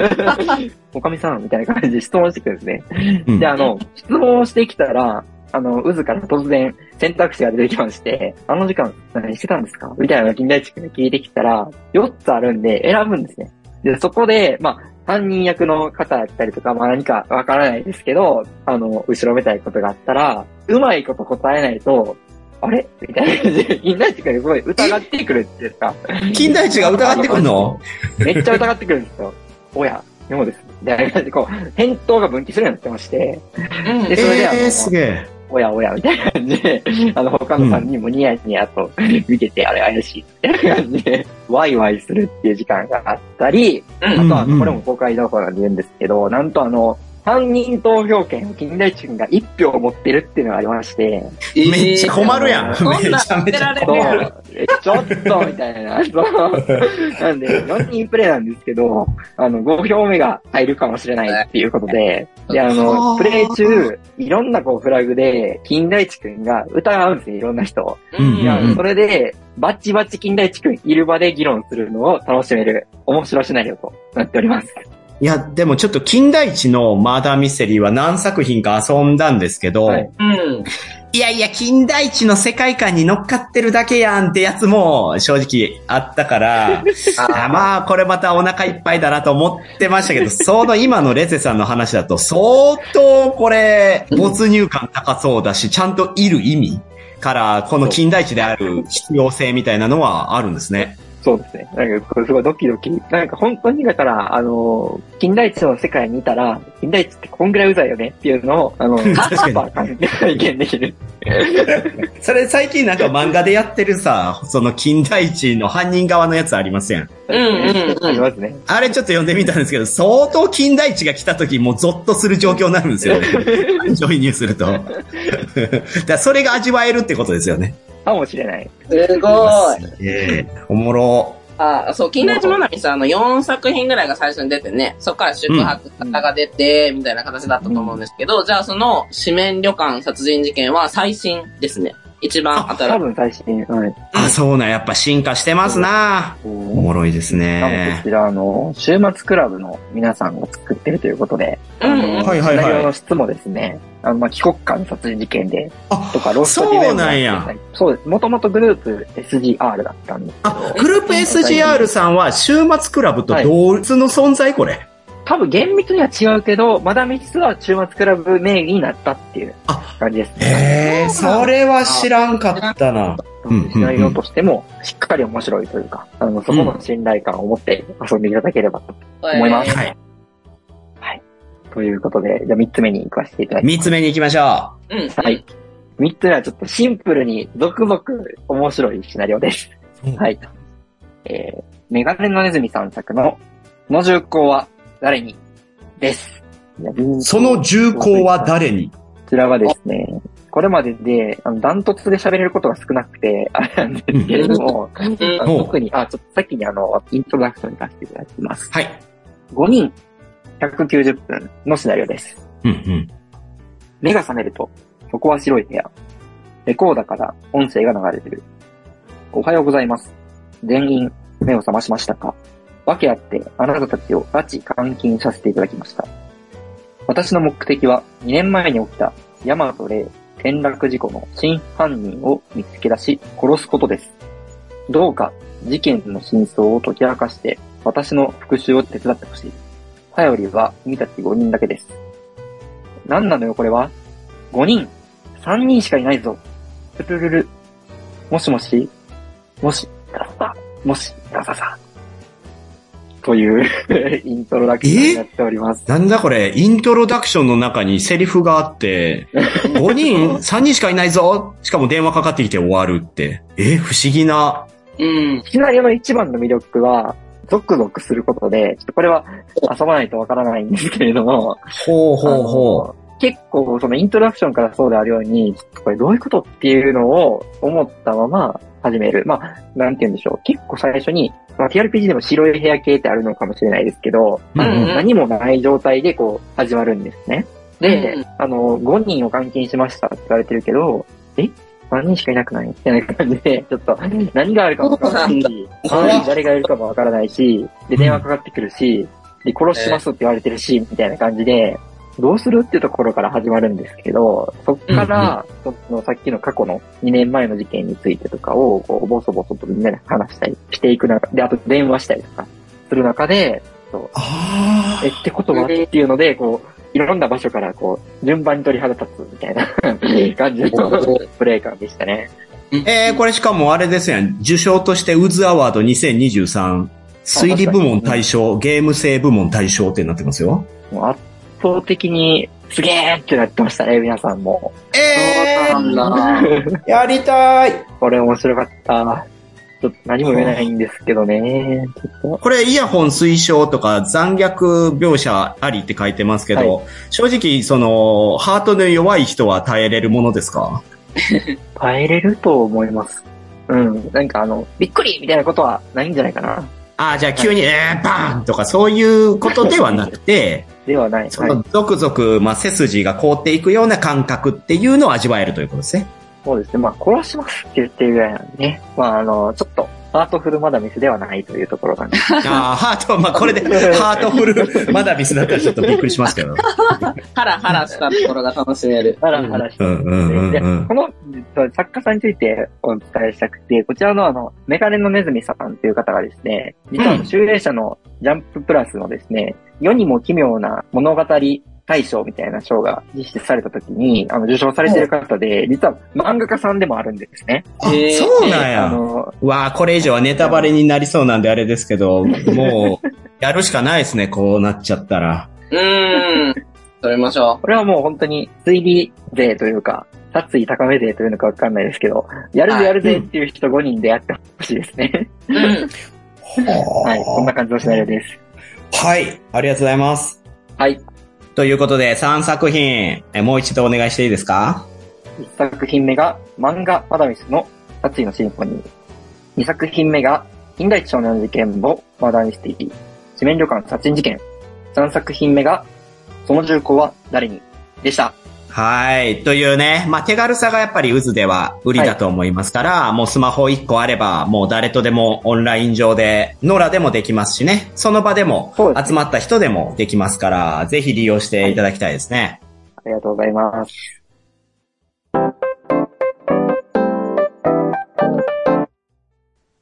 (laughs) おかみさんみたいな感じで質問してくるんですね。うんで、あの、質問をしてきたら、あの、渦から突然選択肢が出てきまして、あの時間何してたんですか？みたいなのを金田一くんが聞いてきたら、4つあるんで選ぶんですね。で、そこで、まあ、犯人役の方だったりとか、まあ何かわからないですけど、あの、後ろめたいことがあったら、うまいこと答えないと、あれ？みたいな感じで、金田一くんがすごい疑ってくるっていうんですか。金田一が疑ってくるの？めっちゃ疑ってくるんですよ。おや、妙です。みたいな感じで、こう、返答が分岐するようになってまして、うんでそれでえー、すげえ。おやおや、みたいな感じで、あの、他の3人もニヤニヤと見てて、あれ怪しい、みたいな感じで、ワイワイするっていう時間があったり、うん。あとは、これも公開情報なんで言うんですけど、なんとあの、犯人投票権を金田一君が1票持ってるっていうのがありまして、めっちゃ困るやん。そんなめちゃめちゃ捨てそうられるえちょっと、みたいな。そう。(laughs) なんで、4人プレイなんですけど、あの、5票目が入るかもしれないっていうことで、で、あはの、あプレイ中、いろんなこうフラグで、金田一くんが疑うんですよ、いろんな人を。うんいやうんそれで、バッチバチ金田一くんいる場で議論するのを楽しめる、面白シナリオとなっております。いや、でもちょっと金田一のマーダーミステリーは何作品か遊んだんですけど、はいうん。いやいや、金田一の世界観に乗っかってるだけやんってやつも正直あったから、(laughs) あまあ、これまたお腹いっぱいだなと思ってましたけど、(laughs) その今のレゼさんの話だと、相当これ、没入感高そうだし、ちゃんといる意味から、この金田一である必要性みたいなのはあるんですね。そうですね。なんか、これすごいドキドキ。なんか本当にだから、あの、金田一の世界にいたら、金田一ってこんぐらいうざいよねっていうのを、あの、(laughs) 確かにパー感体験できる。それ最近なんか漫画でやってるさ、その金田一の犯人側のやつありますやん？うんうんあうん。りますね。あれちょっと読んでみたんですけど、相当金田一が来た時もうゾッとする状況になるんですよね。ジョイニューすると。だからそれが味わえるってことですよね。かもしれない。すごい。ええおもろ。あ、そう、金田一まなみさんの4作品ぐらいが最初に出てね、そこから宿泊方が出て、みたいな形だったと思うんですけど、じゃあその、四面旅館殺人事件は最新ですね。一番多新しい。分最新。はい。あ、そうなん、やっぱ進化してますなおもろいですなので、こね。ちら、あの、週末クラブの皆さんが作ってるということで、うんうんあのはいはいはいシナリオの質もですね、あの、まあ、帰国間殺人事件で、あ、とか、ロストディそうなんや。そうです。もともとグループ SGR だったんです。あ、グループ SGR さんは週末クラブと同一の存在これ。多分厳密には違うけど、まだミスは週末クラブ名義になったっていう感じですね。ええそれは知らんかったな。うんうんうんシナリオとしてもしっかり面白いというか、あの、そこの信頼感を持って遊んでいただければと思います。はい。ということで、じゃあ3つ目に行かせていただきます。三つ目に行きましょうん。はい。3つ目はちょっとシンプルに続々面白いシナリオです。う。はい。えー、メガネのネズミさん作の、この重工は誰に？です。その重工は誰に？こちらはですね、これまでで、あの、ダントツで喋れることが少なくて、あれなんですけれども、特に、あ、ちょっと先にあの、イントロダクションに出していただきます。はい。5人、190分のシナリオです。うんうん。目が覚めると、そこは白い部屋。レコーダーから音声が流れてる。おはようございます。全員、目を覚ましましたか？わけあって、あなたたちを拉致監禁させていただきました。私の目的は、2年前に起きた、ヤマトレイ転落事故の真犯人を見つけ出し、殺すことです。どうか、事件の真相を解き明かして、私の復讐を手伝ってほしい。頼りは、君たち5人だけです。何なのよ、これは ?5 人 ?3 人しかいないぞ。プルルル。もしもしもし、ガササ。もし、ガササ。という (laughs) イントロダクションになっております。なんだこれ、イントロダクションの中にセリフがあって、(laughs) 5人、3人しかいないぞ？しかも電話かかってきて終わるって。え、不思議な。うん。シナリオの一番の魅力は、ゾクゾクすることで、ちょっとこれは遊ばないとわからないんですけれども、ほうほうほあの結構そのイントロダクションからそうであるように、これどういうことっていうのを思ったまま始める。まあ、なんて言うんでしょう。結構最初に、まあ、TRPG でも白い部屋系ってあるのかもしれないですけど、う。うんうん。何もない状態でこう始まるんですね。で、うんあの、5人を監禁しましたって言われてるけど、え ?3 人しかいなくない？みたいな感じで、(laughs) ちょっと何があるかもわからないし、誰がいるかもわからないし、で、電話かかってくるし、で、殺しますって言われてるし、みたいな感じで、どうするっていうところから始まるんですけど、そっから、そのさっきの過去の2年前の事件についてとかを、こう、ボソボソとみんなで話したりしていく中で、あと電話したりとかする中で、そうあえ、ってことはっていうので、こう、いろんな場所からこう、順番に鳥肌立つみたいな感じのプレイ感でしたね。ーえー、これしかもあれですやん。受賞としてウズアワード2023、推理部門対象、ゲーム性部門対象ってなってますよ。もう圧倒的に、すげーってなってましたね、皆さんも。えそうなんだ。ー、(laughs) やりたい。これ面白かった。ちょっと何も言えないんですけどね。これイヤホン推奨とか残虐描写ありって書いてますけど、は正直その、ハートの弱い人は耐えれるものですか？(laughs) 耐えれると思います。うん。なんかあの、びっくりみたいなことはないんじゃないかな。ああ、じゃあ急に、えー、バーンとかそういうことではなくて、ではない。そはいの、続々、まあ、背筋が凍っていくような感覚っていうのを味わえるということですね。そうですね。まあ、殺しますって言ってるぐらいなんでね。まあ、あの、ちょっと、ハートフルマダミスではないというところがね。ああ、ハート、まあこれで、ハートフル、まだミスだったらちょっとびっくりしますけど。ハラハラしたところが楽しめる。ハラハラしてうんうんうんでうん。この作家さんについてお伝えしたくて、こちらのあの、メガネのネズミさんという方がですね、実はあうんの、集英社のジャンププラスのですね、世にも奇妙な物語大賞みたいな賞が実施された時に、あの、受賞されている方で、実は漫画家さんでもあるんですね。あへーそうなんあや。の、わあ、これ以上はネタバレになりそうなんであれですけど、もう、やるしかないですね、こうなっちゃったら。うーん。取りましょこれはもう本当に推理勢というか、殺意高め勢というのかわかんないですけど、やるぜやるぜっていう人5人でやってほしいですね。う。うん。(laughs) はい、こんな感じのシナリオです。はい、ありがとうございます。はい。ということで、3作品、えもう一度お願いしていいですか？1作品目が漫画マダミスの殺意のシンフォニー。2作品目が近代一少年の事件簿マダミステリー。地面旅館殺人事件。3作品目がその重工は誰に？でした。はい。というね、まあ、手軽さがやっぱり渦では売りだと思いますから、もうスマホ1個あれば、もう誰とでもオンライン上で、ノラでもできますしね、その場でも集まった人でもできますから、ぜひ利用していただきたいですね。ありがとうございます。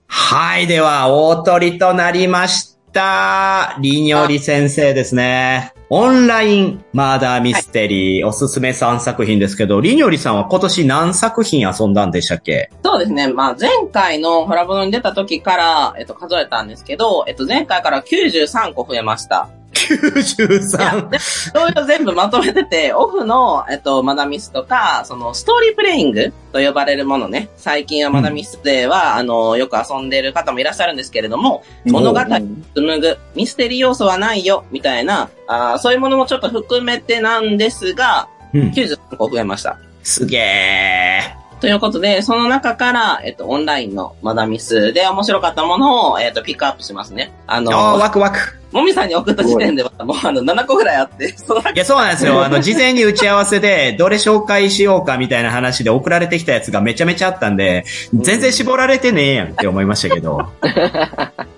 はい。では、大鳥となりました。りにょり先生ですね。オンラインマーダーミステリー、おすすめ3作品ですけど、りにょりさんは今年何作品遊んだんでしたっけ？そうですね。まあ、前回のホラボノに出た時から、えっと、数えたんですけど、えっと、前回から93個増えました。いや、?93。でいろいろ全部まとめてて、オフの、えっと、マダミスとか、その、ストーリープレイングと呼ばれるものね。最近はマダミスでは、あの、よく遊んでる方もいらっしゃるんですけれども、物語うん紡ぐ、ミステリー要素はないよ、みたいな、あーそういうものもちょっと含めてなんですが、うん93個増えました。すげー。ということで、その中から、えっと、オンラインのマダミスで面白かったものを、えっと、ピックアップしますね。ああー、の、ワクワク。もみさんに送った時点では、もうあの、7個ぐらいあって、その中いや、そうなんですよ。あの、事前に打ち合わせで、どれ紹介しようかみたいな話で送られてきたやつがめちゃめちゃあったんで、全然絞られてねえやんって思いましたけど。わ (laughs)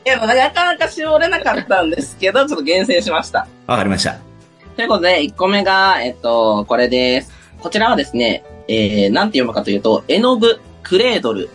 いや、なかなか絞れなかったんですけど、ちょっと厳選しました。かりました。ということで、1個目が、えっと、これです。こちらはですね、えー、なんて読むかというと、絵の具クレードル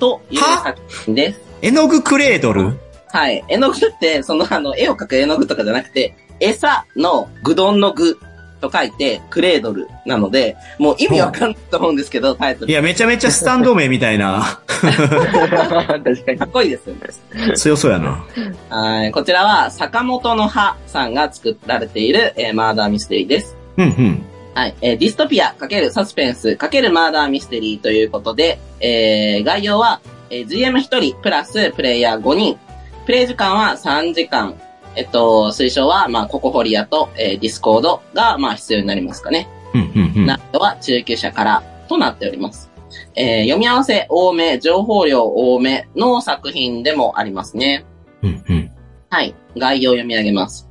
というは作品です。絵の具クレードル？はい。絵の具って、その、あの、絵を描く絵の具とかじゃなくて、餌の具丼の具と書いて、クレードルなので、もう意味わかんないと思うんですけど、タイトル。いや、めちゃめちゃスタンド名みたいな。確 (laughs) かにか。っこいいですよね。強そうやな。はい。こちらは、坂本の葉さんが作られている、えーマーダーミステリーです。うんうん。はい。えーディストピア×サスペンス×マーダーミステリーということで、えー概要は、えー GM1 人プラスプレイヤー5人。プレイ時間は3時間。えっと、推奨は、まあ、ココフォリアと、えーディスコードが、まあ、必要になりますかね。うんうんうん。難易度は中級者からとなっております。えー読み合わせ多め、情報量多めの作品でもありますね。うんうん。はい。概要を読み上げます。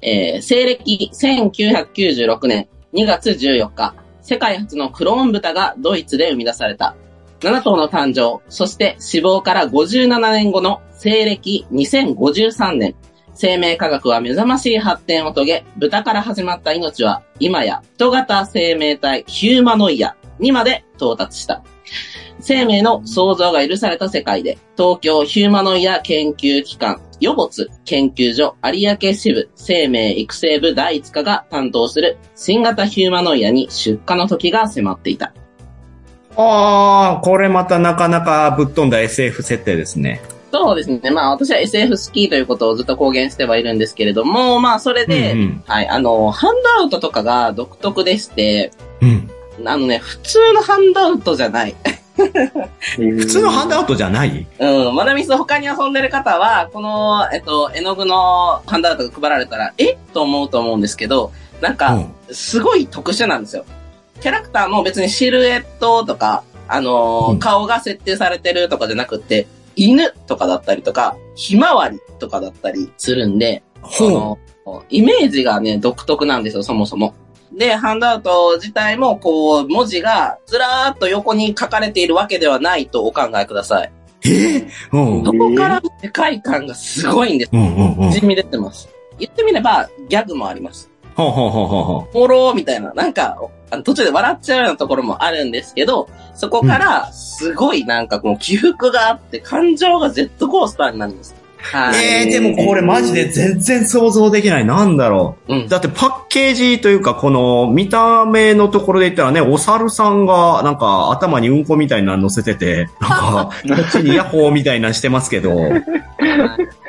えー西暦1996年2月14日、世界初のクローン豚がドイツで生み出された。7頭の誕生、そして死亡から57年後の西暦2053年、生命科学は目覚ましい発展を遂げ、豚から始まった命は今や人型生命体ヒューマノイアにまで到達した。生命の創造が許された世界で、東京ヒューマノイア研究機関、予没研究所有明支部生命育成部第一課が担当する新型ヒューマノイアに出荷の時が迫っていた。あー、これまたなかなかぶっ飛んだ SF 設定ですね。そうですね。まあ私は SF 好きということをずっと公言してはいるんですけれども、まあそれで、うんうんはい、あの、ハンドアウトとかが独特でして、うん。あのね、普通のハンドアウトじゃない。普 (laughs) 普通のハンドアウトじゃない？うん、マダミス他に遊んでる方は、この、えっと、絵の具のハンドアウトが配られたら、え？と思うと思うんですけど、なんか、うんすごい特殊なんですよ。キャラクターも別にシルエットとか、あのーうん顔が設定されてるとかじゃなくて、犬とかだったりとか、ひまわりとかだったりするんで、ほう。あのイメージがね、独特なんですよ、そもそも。で、ハンドアウト自体も、こう、文字がずらーっと横に書かれているわけではないとお考えください。えー？うんそこから世界観がすごいんです。うんうんうん。じみ出てます。言ってみれば、ギャグもあります。ほうほうほうほうほフォローみたいな、なんか、あの途中で笑っちゃうようなところもあるんですけど、そこから、すごいなんかこう起伏があって、感情がジェットコースターになるんです。はう。い。えー、でもこれマジで全然想像できない。なんだろう。うん。だってパッケージというか、この見た目のところで言ったらね、お猿さんがなんか頭にうんこみたいなの乗せてて、なんか、(laughs) こっちにヤッホーみたいなのしてますけど、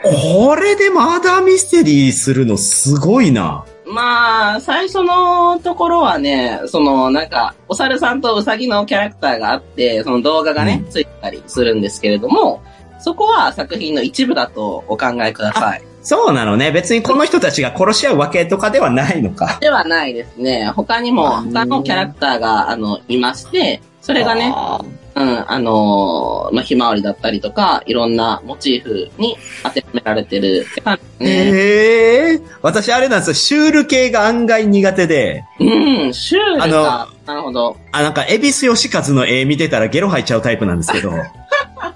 これでマーダーミステリーするのすごいな。まあ、最初のところはね、その、なんか、お猿さんとウサギのキャラクターがあって、その動画がね、うついたりするんですけれども、そこは作品の一部だとお考えください。そうなのね。別にこの人たちが殺し合うわけとかではないのか。ではないですね。他にも、他のキャラクターが、あの、いまして、それがね、あーうん、あのーまあ、ひまわりだったりとか、いろんなモチーフに当てはめられてるって感じね。ええ私あれなんですよ。シュール系が案外苦手で、うん、シュールか。なるほど。あ、なんか、恵比寿義和の絵見てたらゲロ吐いちゃうタイプなんですけど、(laughs)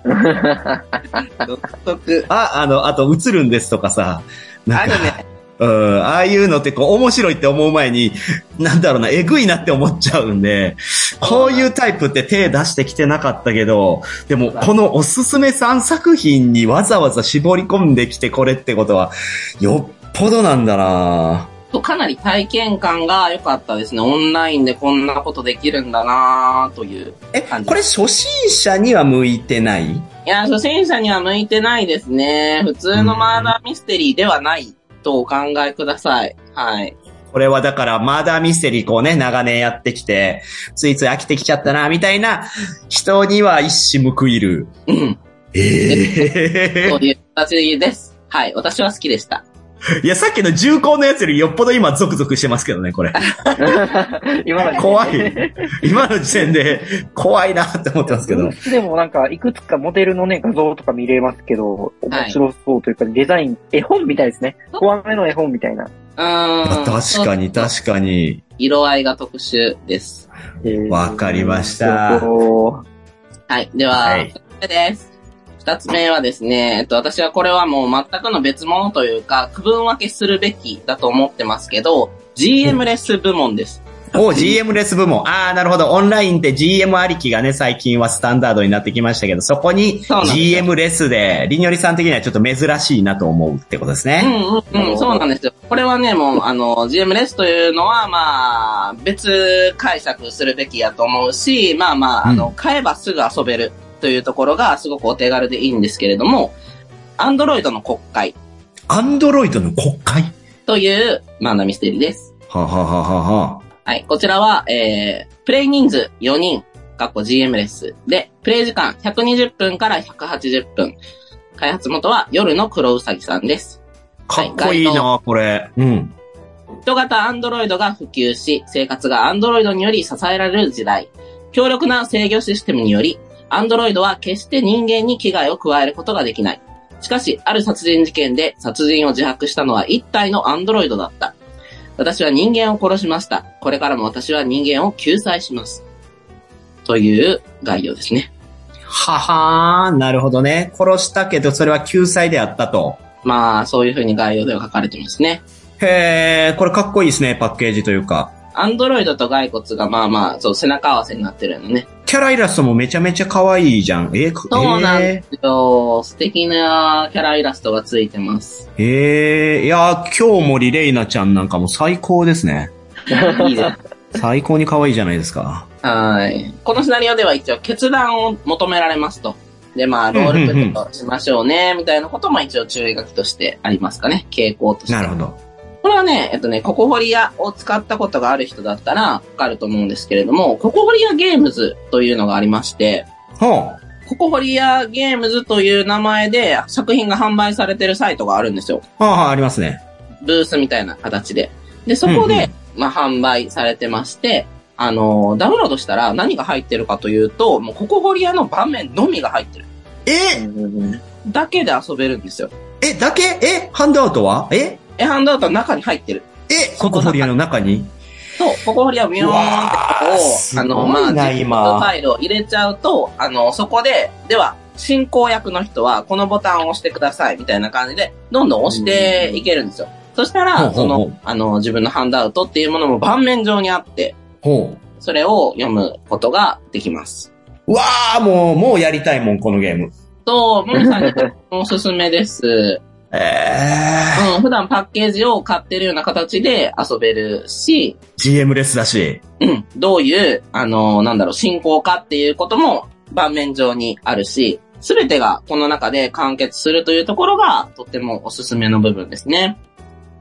(laughs) 独特。あ、あの、あと映るんですとかさ、なんか、あるね。うん、ああいうのってこう面白いって思う前に、なんだろうな、えぐいなって思っちゃうんで、こういうタイプって手出してきてなかったけど、でもこのおすすめ3作品にわざわざ絞り込んできてこれってことは、よっぽどなんだなかなり体験感が良かったですね。オンラインでこんなことできるんだなという。え、感じこれ初心者には向いてない？いや、初心者には向いてないですね。普通のマーダーミステリーではないとお考えください。はい。これはだから、マーダーミステリーこうね、長年やってきて、ついつい飽きてきちゃったな、みたいな人には一矢報いる。うん。ええそういう形です。はい。私は好きでした。(laughs) いや、さっきの重厚のやつよりよっぽど今ゾクゾクしてますけどね、これ。(laughs) 今まで。怖い。今の時点で怖いなって思ってますけど。でもなんか、いくつかモデルのね、画像とか見れますけど、面白そうというか、デザイン、絵本みたいですね。怖めの絵本みたいな。うーん。確かに、確かに。色合いが特殊です。えーわかりましたそはい。では、はいです。二つ目はですね、えっと、私はこれはもう全くの別物というか、区分分けするべきだと思ってますけど、GM レス部門です。お GM レス部門。ああ、なるほど。オンラインって GM ありきがね、最近はスタンダードになってきましたけど、そこに GM レスで、りにょりさん的にはちょっと珍しいなと思うってことですうね。んうんうん、そうなんですよ。これはね、もう、あの、GM レスというのは、まあ、別解釈するべきやと思うし、まあまあ、あの、買えばすぐ遊べるというところがすごくお手軽でいいんですけれども、Android の国会アンドロイドの国会？という、まあ、なミステリーです。はあはあはあはあははい。こちらは、えー、プレイ人数4人、かっこ GM レス。で、プレイ時間120分から180分。開発元は夜の黒うさぎさんです。かっこいいな、これ。うん。人型アンドロイドが普及し、生活がアンドロイドにより支えられる時代。強力な制御システムにより、アンドロイドは決して人間に危害を加えることができない。しかし、ある殺人事件で殺人を自白したのは一体のアンドロイドだった。私は人間を殺しました。これからも私は人間を救済します。という概要ですね。ははー、なるほどね。殺したけど、それは救済であったと。まあ、そういうふうに概要では書かれてますね。へー、これかっこいいですね、パッケージというか。アンドロイドと骸骨がまあまあ、そう、背中合わせになってるのね。キャライラストもめちゃめちゃ可愛いじゃん。えー、かそうなんえですよ。素敵なキャライラストがついてます。ー、えー、いやー、今日もリレイナちゃんなんかも最高ですね。いいです。最高に可愛いじゃないですか。はい。このシナリオでは一応決断を求められますと。で、まあ、ロールプレイとしましょうね、みたいなことも一応注意書きとしてありますかね。傾向として。なるほど。これはね、えっとね、ココホリアを使ったことがある人だったらわかると思うんですけれども、ココホリアゲームズというのがありまして、ほココホリアゲームズという名前で作品が販売されてるサイトがあるんですよ。う。はあ、はあ、ありますね。ブースみたいな形で。で、そこで、うんうんまあ、販売されてまして、あのーダウンロードしたら何が入ってるかというと、もうココホリアの盤面のみが入ってる。え？うんだけで遊べるんですよ。え、だけ？え？ハンドアウトは？え？え、ハンドアウトは中に入ってる。えココホリアの中に？そう、ここにはビヨーンってこを、あの、まあ、今自分のファイルを入れちゃうと、あの、そこで、では、進行役の人は、このボタンを押してください、みたいな感じで、どんどん押していけるんですよ。そしたら、そうの、あの、自分のハンドアウトっていうものも盤面上にあって、ほう。それを読むことができます。うわー、もう、もうやりたいもん、このゲーム。と、もみさんにおすすめです。(laughs) えうん、普段パッケージを買ってるような形で遊べるし、ー、GM レスだし。うん、どういう、あの、なんだろう、進行かっていうことも盤面上にあるし、すべてがこの中で完結するというところがとってもおすすめの部分ですね。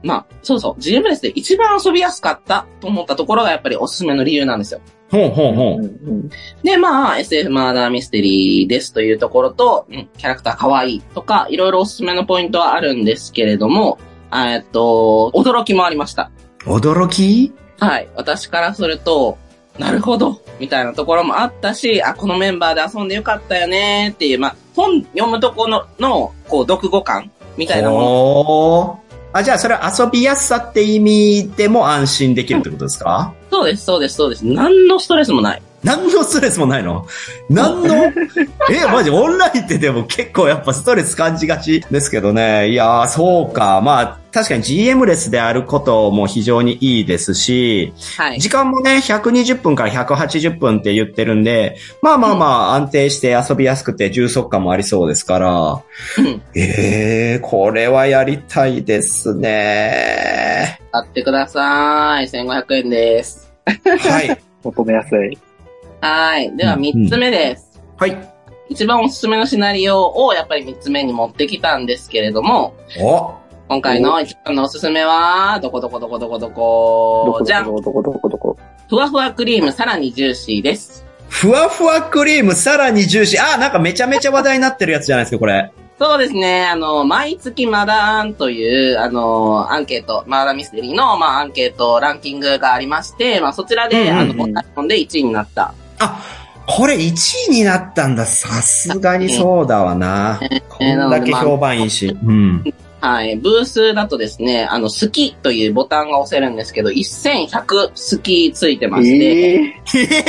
まあ、そうそう、GM レスで一番遊びやすかったと思ったところがやっぱりおすすめの理由なんですよ。ほうほうほうで、まあ、SF マーダーミステリーですというところと、うん、キャラクター可愛いとか、いろいろおすすめのポイントはあるんですけれども、えっと、驚きもありました。驚き？はい。私からすると、なるほど、みたいなところもあったし、あ、このメンバーで遊んでよかったよねっていう、まあ、本読むところの、の、こう、読語感みたいなもの。あ、じゃあそれは遊びやすさって意味でも安心できるってことですか？そうです、そうです、そうです。何のストレスもない。何のストレスもないの？何の？(laughs) え、マジオンラインってでも結構やっぱストレス感じがちですけどね。いやー、そうか。まあ、確かに GM レスであることも非常にいいですし、はい。時間もね、120分から180分って言ってるんで、まあまあまあ安定して遊びやすくて充足感もありそうですから、うん。ええー、これはやりたいですね。買ってください。1500円です。はい。(laughs) 求めやすい。はい。では、うん3つ目です。はい。一番おすすめのシナリオをやっぱり3つ目に持ってきたんですけれども、お今回の一番のおすすめは、どこどこどこどこどどこじゃんこどこどこどこどこ。ふわふわクリームさらにジューシーです。ふわふわクリームさらにジューシー。あー、なんかめちゃめちゃ話題になってるやつじゃないですか、これ。そうですね。あの、毎月マダーンという、あの、アンケート、マーダーミステリーの、まあ、アンケート、ランキングがありまして、まあ、そちらで、うんうんうんあの、ボタンで1位になった。あ、これ1位になったんだ。さすがにそうだわな。こんだけ評判いいし。うん。はい。ブースだとですね、あの、好きというボタンが押せるんですけど、1100好きついてまして、ええ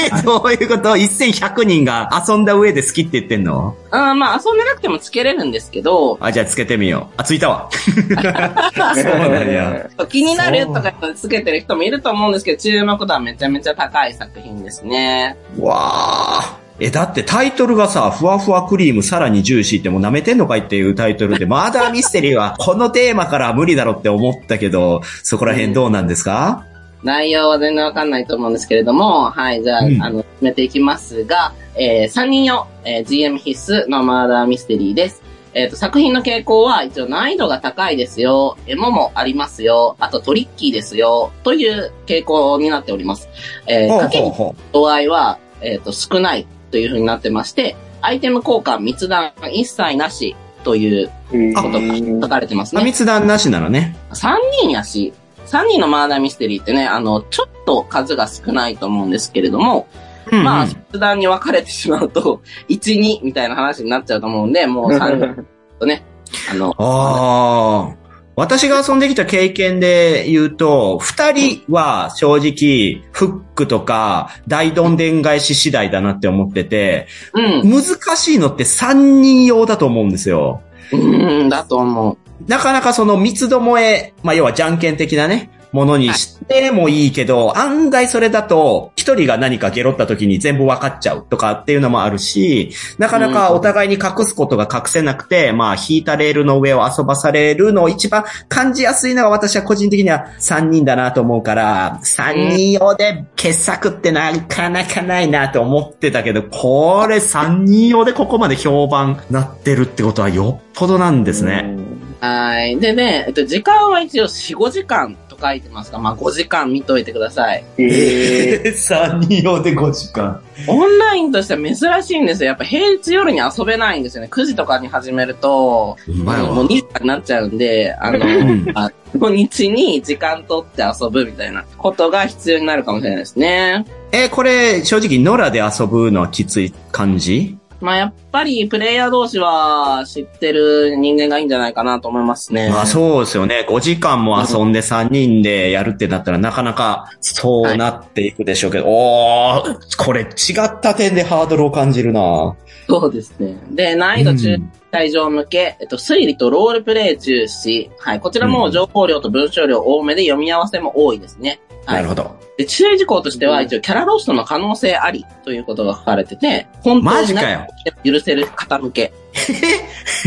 えー、どういうこと ?1100 人が遊んだ上で好きって言ってんの？うん、まあ、遊んでなくてもつけれるんですけど、あ、じゃあつけてみよう。あ、ついたわ。(laughs) そうなんや。気になるとかつけてる人もいると思うんですけど、注目度はめちゃめちゃ高い作品ですね。わあ。え、だってタイトルがさ、ふわふわクリームさらにジューシーってもう舐めてんのかいっていうタイトルで、マーダーミステリーは (laughs) このテーマからは無理だろって思ったけど、そこら辺どうなんですか、内容は全然わかんないと思うんですけれども、はい、じゃあ、うん。あの、進めていきますが、えー、3人用、えー GM 必須のマーダーミステリーです。えっ、と、作品の傾向は一応難易度が高いですよ、エモもありますよ、あとトリッキーですよ、という傾向になっております。えー、かける度合いは、えっ、と、少ないという風になってまして、アイテム交換、密談一切なしということが書かれてますね。密談なしなのね。3人やし、3人のマーダーミステリーってね、あの、ちょっと数が少ないと思うんですけれども、うんうんまあ、密談に分かれてしまうと、1、2みたいな話になっちゃうと思うんで、もう3人とね、あの、ああ。私が遊んできた経験で言うと、二人は正直、フックとか大どんでん返し次第だなって思ってて、うん、難しいのって三人用だと思うんですよ。うん、だと思う。なかなかその密度萌え、まあ要はじゃんけん的なね、ものにしてもいいけど、案外それだと、一人が何かゲロった時に全部分かっちゃうとかっていうのもあるし、なかなかお互いに隠すことが隠せなくて、まあ引いたレールの上を遊ばされるのを一番感じやすいのが私は個人的には3人だなと思うから、3人用で傑作ってなかなかないなと思ってたけど、これ3人用でここまで評判なってるってことはよっぽどなんですね。はい。でね、えっと、時間は一応4、5時間と書いてますが、まあ5時間見といてください。ええ3 (laughs) 人用で5時間。オンラインとしては珍しいんですよ。やっぱ平日夜に遊べないんですよね。9時とかに始めると、うまいわもう2時間になっちゃうんで、あの、んあ土日に時間取って遊ぶみたいなことが必要になるかもしれないですね。え、これ、正直、野良で遊ぶのはきつい感じ？まあやっぱりプレイヤー同士は知ってる人間がいいんじゃないかなと思いますね。まあそうですよね。5時間も遊んで3人でやるってなったらなかなかそうなっていくでしょうけど、おー、これ違った点でハードルを感じるなそうですね。で、難易度中会場向け、えっと、推理とロールプレイ重視。はい。こちらも情報量と文章量多めで読み合わせも多いですね。はい。なるほど。で、注意事項としては、一応、キャラロストの可能性ありということが書かれてて、本当に。許せる方向け。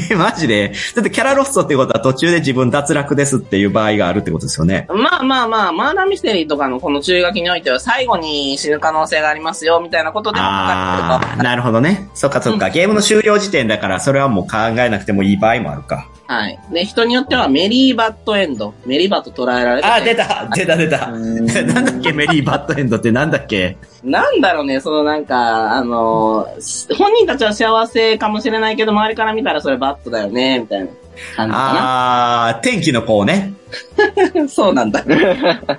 え (laughs) マジで？だってキャラロストってことは途中で自分脱落ですっていう場合があるってことですよね。まあまあまあ、マーダーミステリーとかのこの注意書きにおいては、最後に死ぬ可能性がありますよ、みたいなことでもかれあ、ると。なるほどね。そっかそっか。ゲームの終了時点だから、それはもう考えなくてもいい場合もあるか。はい。で、人によってはメリーバッドエンド。メリーバッド捉えられてて。あー、出た出た出た。なんだっけメリーバッドエンドってなんだっけ？なんだろうね、そのなんか、あのー本人たちは幸せかもしれないけど、周りから見たらそれバッドだよね、みたいな感じかあー、天気の子ね。な。(laughs) そうなんだ。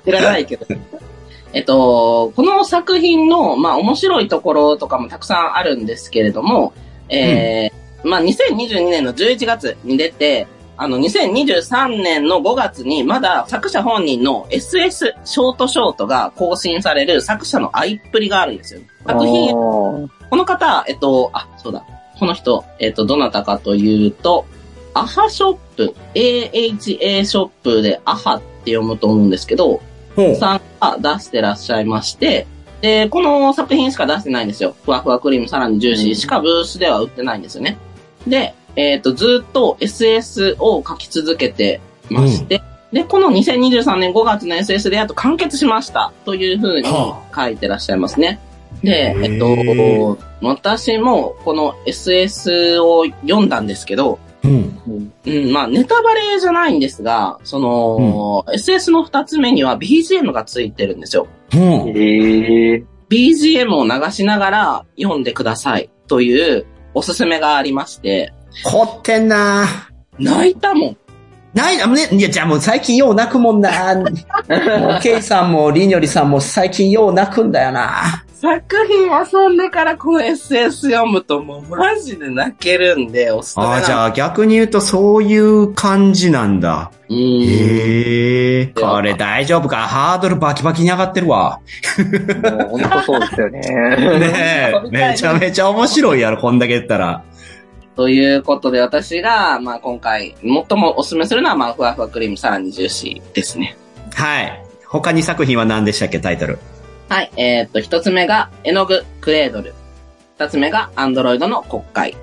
知らないけど。(laughs) えっと、この作品の、まあ、面白いところとかもたくさんあるんですけれども、えーまあ、2022年の11月に出て、あの、2023年の5月にまだ作者本人の SS ショートショートが更新される作者の愛っぷりがあるんですよ。作品この方、えっと、あ、そうだ。この人、えっと、どなたかというと、アハショップ、AHA ショップでアハって読むと思うんですけど。さんが出してらっしゃいまして、で、この作品しか出してないんですよ。ふわふわクリームさらにジューシーしかブースでは売ってないんですよね。で、えっ、と、ずっと SS を書き続けてまして、で、この2023年5月の SS でやっと完結しましたというふうには書いてらっしゃいますね。で、えっと、私もこの SS を読んだんですけど、うん。うん、まあ、ネタバレじゃないんですが、その、SS の二つ目には BGM がついてるんですよ。ほう。ええ BGM を流しながら読んでくださいというおすすめがありまして、凝ってんな。泣いたもん。ない、あのね、いや、じゃあもう最近よう泣くもんな。(laughs) もう、ケイさんもリニョリさんも最近よう泣くんだよな作品遊んでからこの SS 読むともうマジで泣けるんで、おすすめああ、じゃあ逆に言うとそういう感じなんだ。うん。へえ。これ大丈夫か？ハードルバキバキに上がってるわ。もう本当そうですよね。(laughs) ねえ。めちゃめちゃ面白いやろ、こんだけ言ったら。ということで私が、まあ今回、最もおすすめするのは、まあふわふわクリームさらにジューシーですね。はい。他に作品は何でしたっけ、タイトル。はい。えーっと、一つ目が、絵の具クレードル。二つ目が、アンドロイドの国会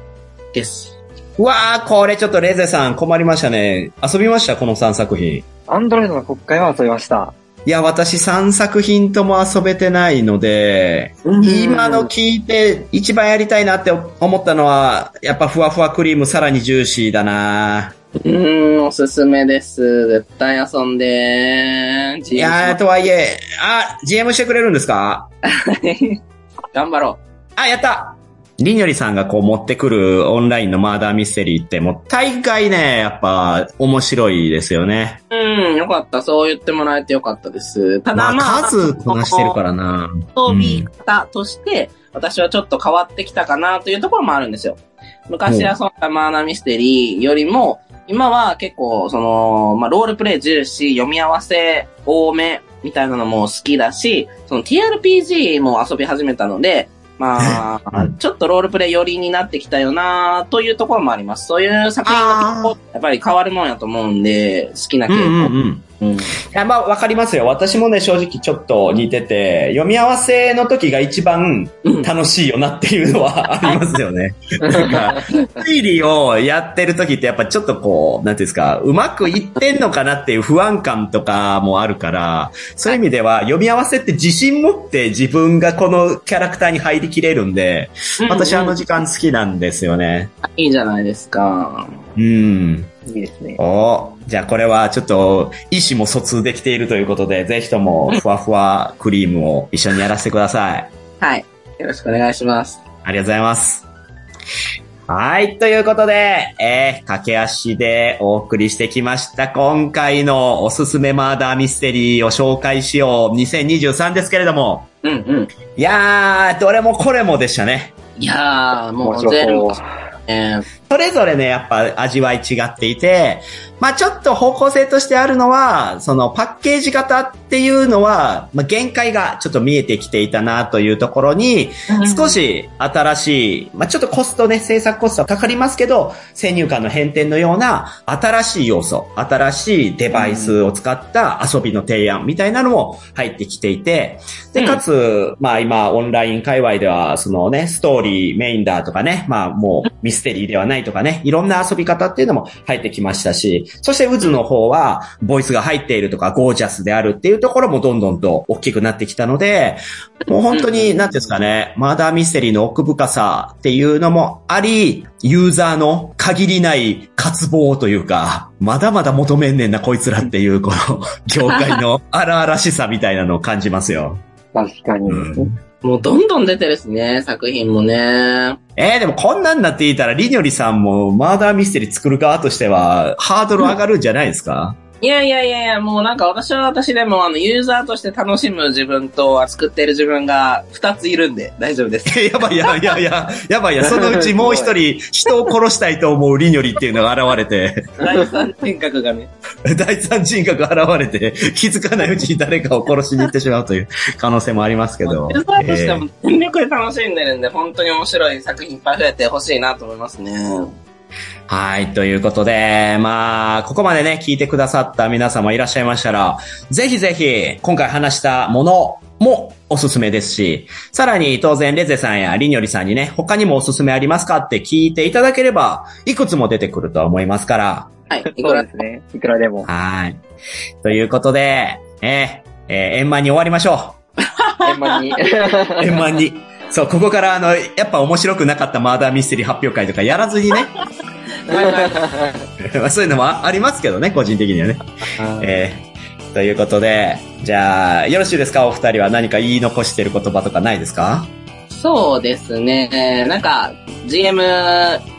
です。うわー、これちょっとレゼさん困りましたね。遊びましたこの3作品。アンドロイドの国会は遊びました。いや、私3作品とも遊べてないので、今の聞いて一番やりたいなって思ったのは、やっぱふわふわクリームさらにジューシーだなうーん、おすすめです。絶対遊んでー。いやー、とはいえ、あ、GM してくれるんですか？(laughs) 頑張ろあ、やったりにょりさんがこう持ってくるオンラインのマーダーミステリーってもう大概ね、やっぱ面白いですよね。う。うん、よかった。そう言ってもらえてよかったです。ただまあまあ、数こなしてるからな。遊び方として、私はちょっと変わってきたかなというところもあるんですよ。昔遊んだマーナーミステリーよりも、今は結構、その、まあ、ロールプレイ重視、読み合わせ多めみたいなのも好きだし、その TRPG も遊び始めたので、まあ、ちょっとロールプレイ寄りになってきたよなというところもあります。そういう作品が結構、やっぱり変わるもんやと思うんで、好きなうんうん傾向。うん。うんいや、まあ、わかりますよ。私もね、正直ちょっと似てて、読み合わせの時が一番うん楽しいよなっていうのは (laughs) ありますよね。なんか、推理をやってる時ってやっぱちょっとこう、なんていうんですか、うまくいってんのかなっていう不安感とかもあるから、そういう意味では読み合わせって自信持って自分がこのキャラクターに入りきれるんで、私あの時間好きなんですよね。いいじゃないですか。うん。いいですね。おじゃあこれはちょっと意思も疎通できているということで、ぜひとも (laughs) ふわふわクリームを一緒にやらせてください。はい。よろしくお願いします。ありがとうございます。はい。ということで、えー、駆け足でお送りしてきました。今回のおすすめマーダーミステリーを紹介しよう。2023ですけれども。うんうん。いやー、どれもこれもでしたね。いやー、もう全部そう。ね。それぞれね、やっぱ味わい違っていて、まあちょっと方向性としてあるのは、そのパッケージ型っていうのは、まあ限界がちょっと見えてきていたなというところに、少し新しい、まあちょっとコストね、制作コストはかかりますけど、先入観の変転のような新しい要素、新しいデバイスを使った遊びの提案みたいなのも入ってきていて、で、うんかつ、まあ今オンライン界隈では、そのね、ストーリーメインだとかね、まあもうミステリーではないとかね、いろんな遊び方っていうのも入ってきましたし、そして渦の方は、ボイスが入っているとか、ゴージャスであるっていうところもどんどんと大きくなってきたので、もう本当に、なんですかね、マーダーミステリーの奥深さっていうのもあり、ユーザーの限りない渇望というか、まだまだ求めんねんな、こいつらっていう、この、業界の荒々しさみたいなのを感じますよ。確かに。うんもうどんどん出てるしね、作品もね。えー、でもこんなんなっていたら、リニョリさんもマーダーミステリー作る側としては、ハードル上がるんじゃないですか、いやいやいやいや、もうなんか私は私でもあのユーザーとして楽しむ自分と作っている自分が二ついるんで大丈夫です。(laughs) やばいや、いやいや、やばいや、(laughs) そのうちもう一人、人を殺したいと思うリニョリっていうのが現れて、第三人格がね。(laughs) 第三人格が現れて、気づかないうちに誰かを殺しに行ってしまうという可能性もありますけど。ユーザーとしてえーも全力で楽しんでるんで、本当に面白い作品いっぱい増えてほしいなと思いますね。はい、ということで、まあ、ここまでね、聞いてくださった皆様いらっしゃいましたら、ぜひぜひ、今回話したものもおすすめですし、さらに当然レゼさんやリニョリさんにね、他にもおすすめありますかって聞いていただければ、いくつも出てくるとは思いますから、はい。いそくらうですね。いくらでも。はい。ということで、えーえー円満に終わりましょ円満に。う。円満に。(laughs) (laughs) そう、ここからあの、やっぱ面白くなかったマーダーミステリー発表会とかやらずにね、(laughs) そういうのもあありますけどね、個人的にはね。えー、ということで、じゃあ、よろしいですか？お二人は何か言い残してる言葉とかないですか？そうですね。なんか、GM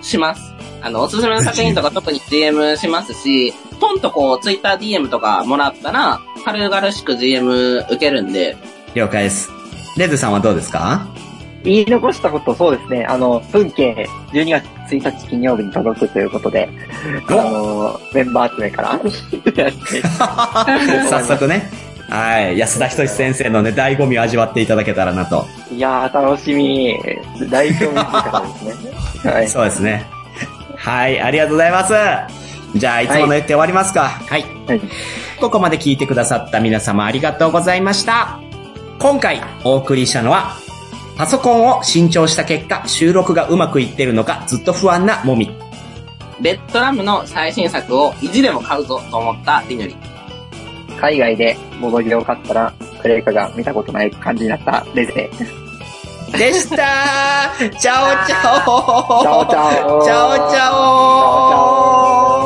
します。あの、おすすめの作品とか (laughs) 特に GM しますし、ポンとこう、TwitterDM とかもらったら、軽々しく GM 受けるんで、了解です。レズさんはどうですか？言い残したこと、そうですね。あの、文系12月1日金曜日に届くということで、あの、メンバー集めから (laughs) 早速ね。はい。安田仁先生のね、醍醐味を味わっていただけたらなと。いやー、楽しみ。大興味深かったですね。(laughs) はい。そうですね。はい。ありがとうございます。じゃあ、いつもの言って終わりますか。はいはい。ここまで聞いてくださった皆様ありがとうございました。今回お送りしたのは、パソコンを新調した結果、収録がうまくいってるのかずっと不安なもみ。レッドラムの最新作を意地でも買うぞと思ったリニョリ。海外でボドゲを買ったら、クレイカが見たことない感じになったレゼ。でしたー (laughs) チャオチャオチャオチャオチャオチャオ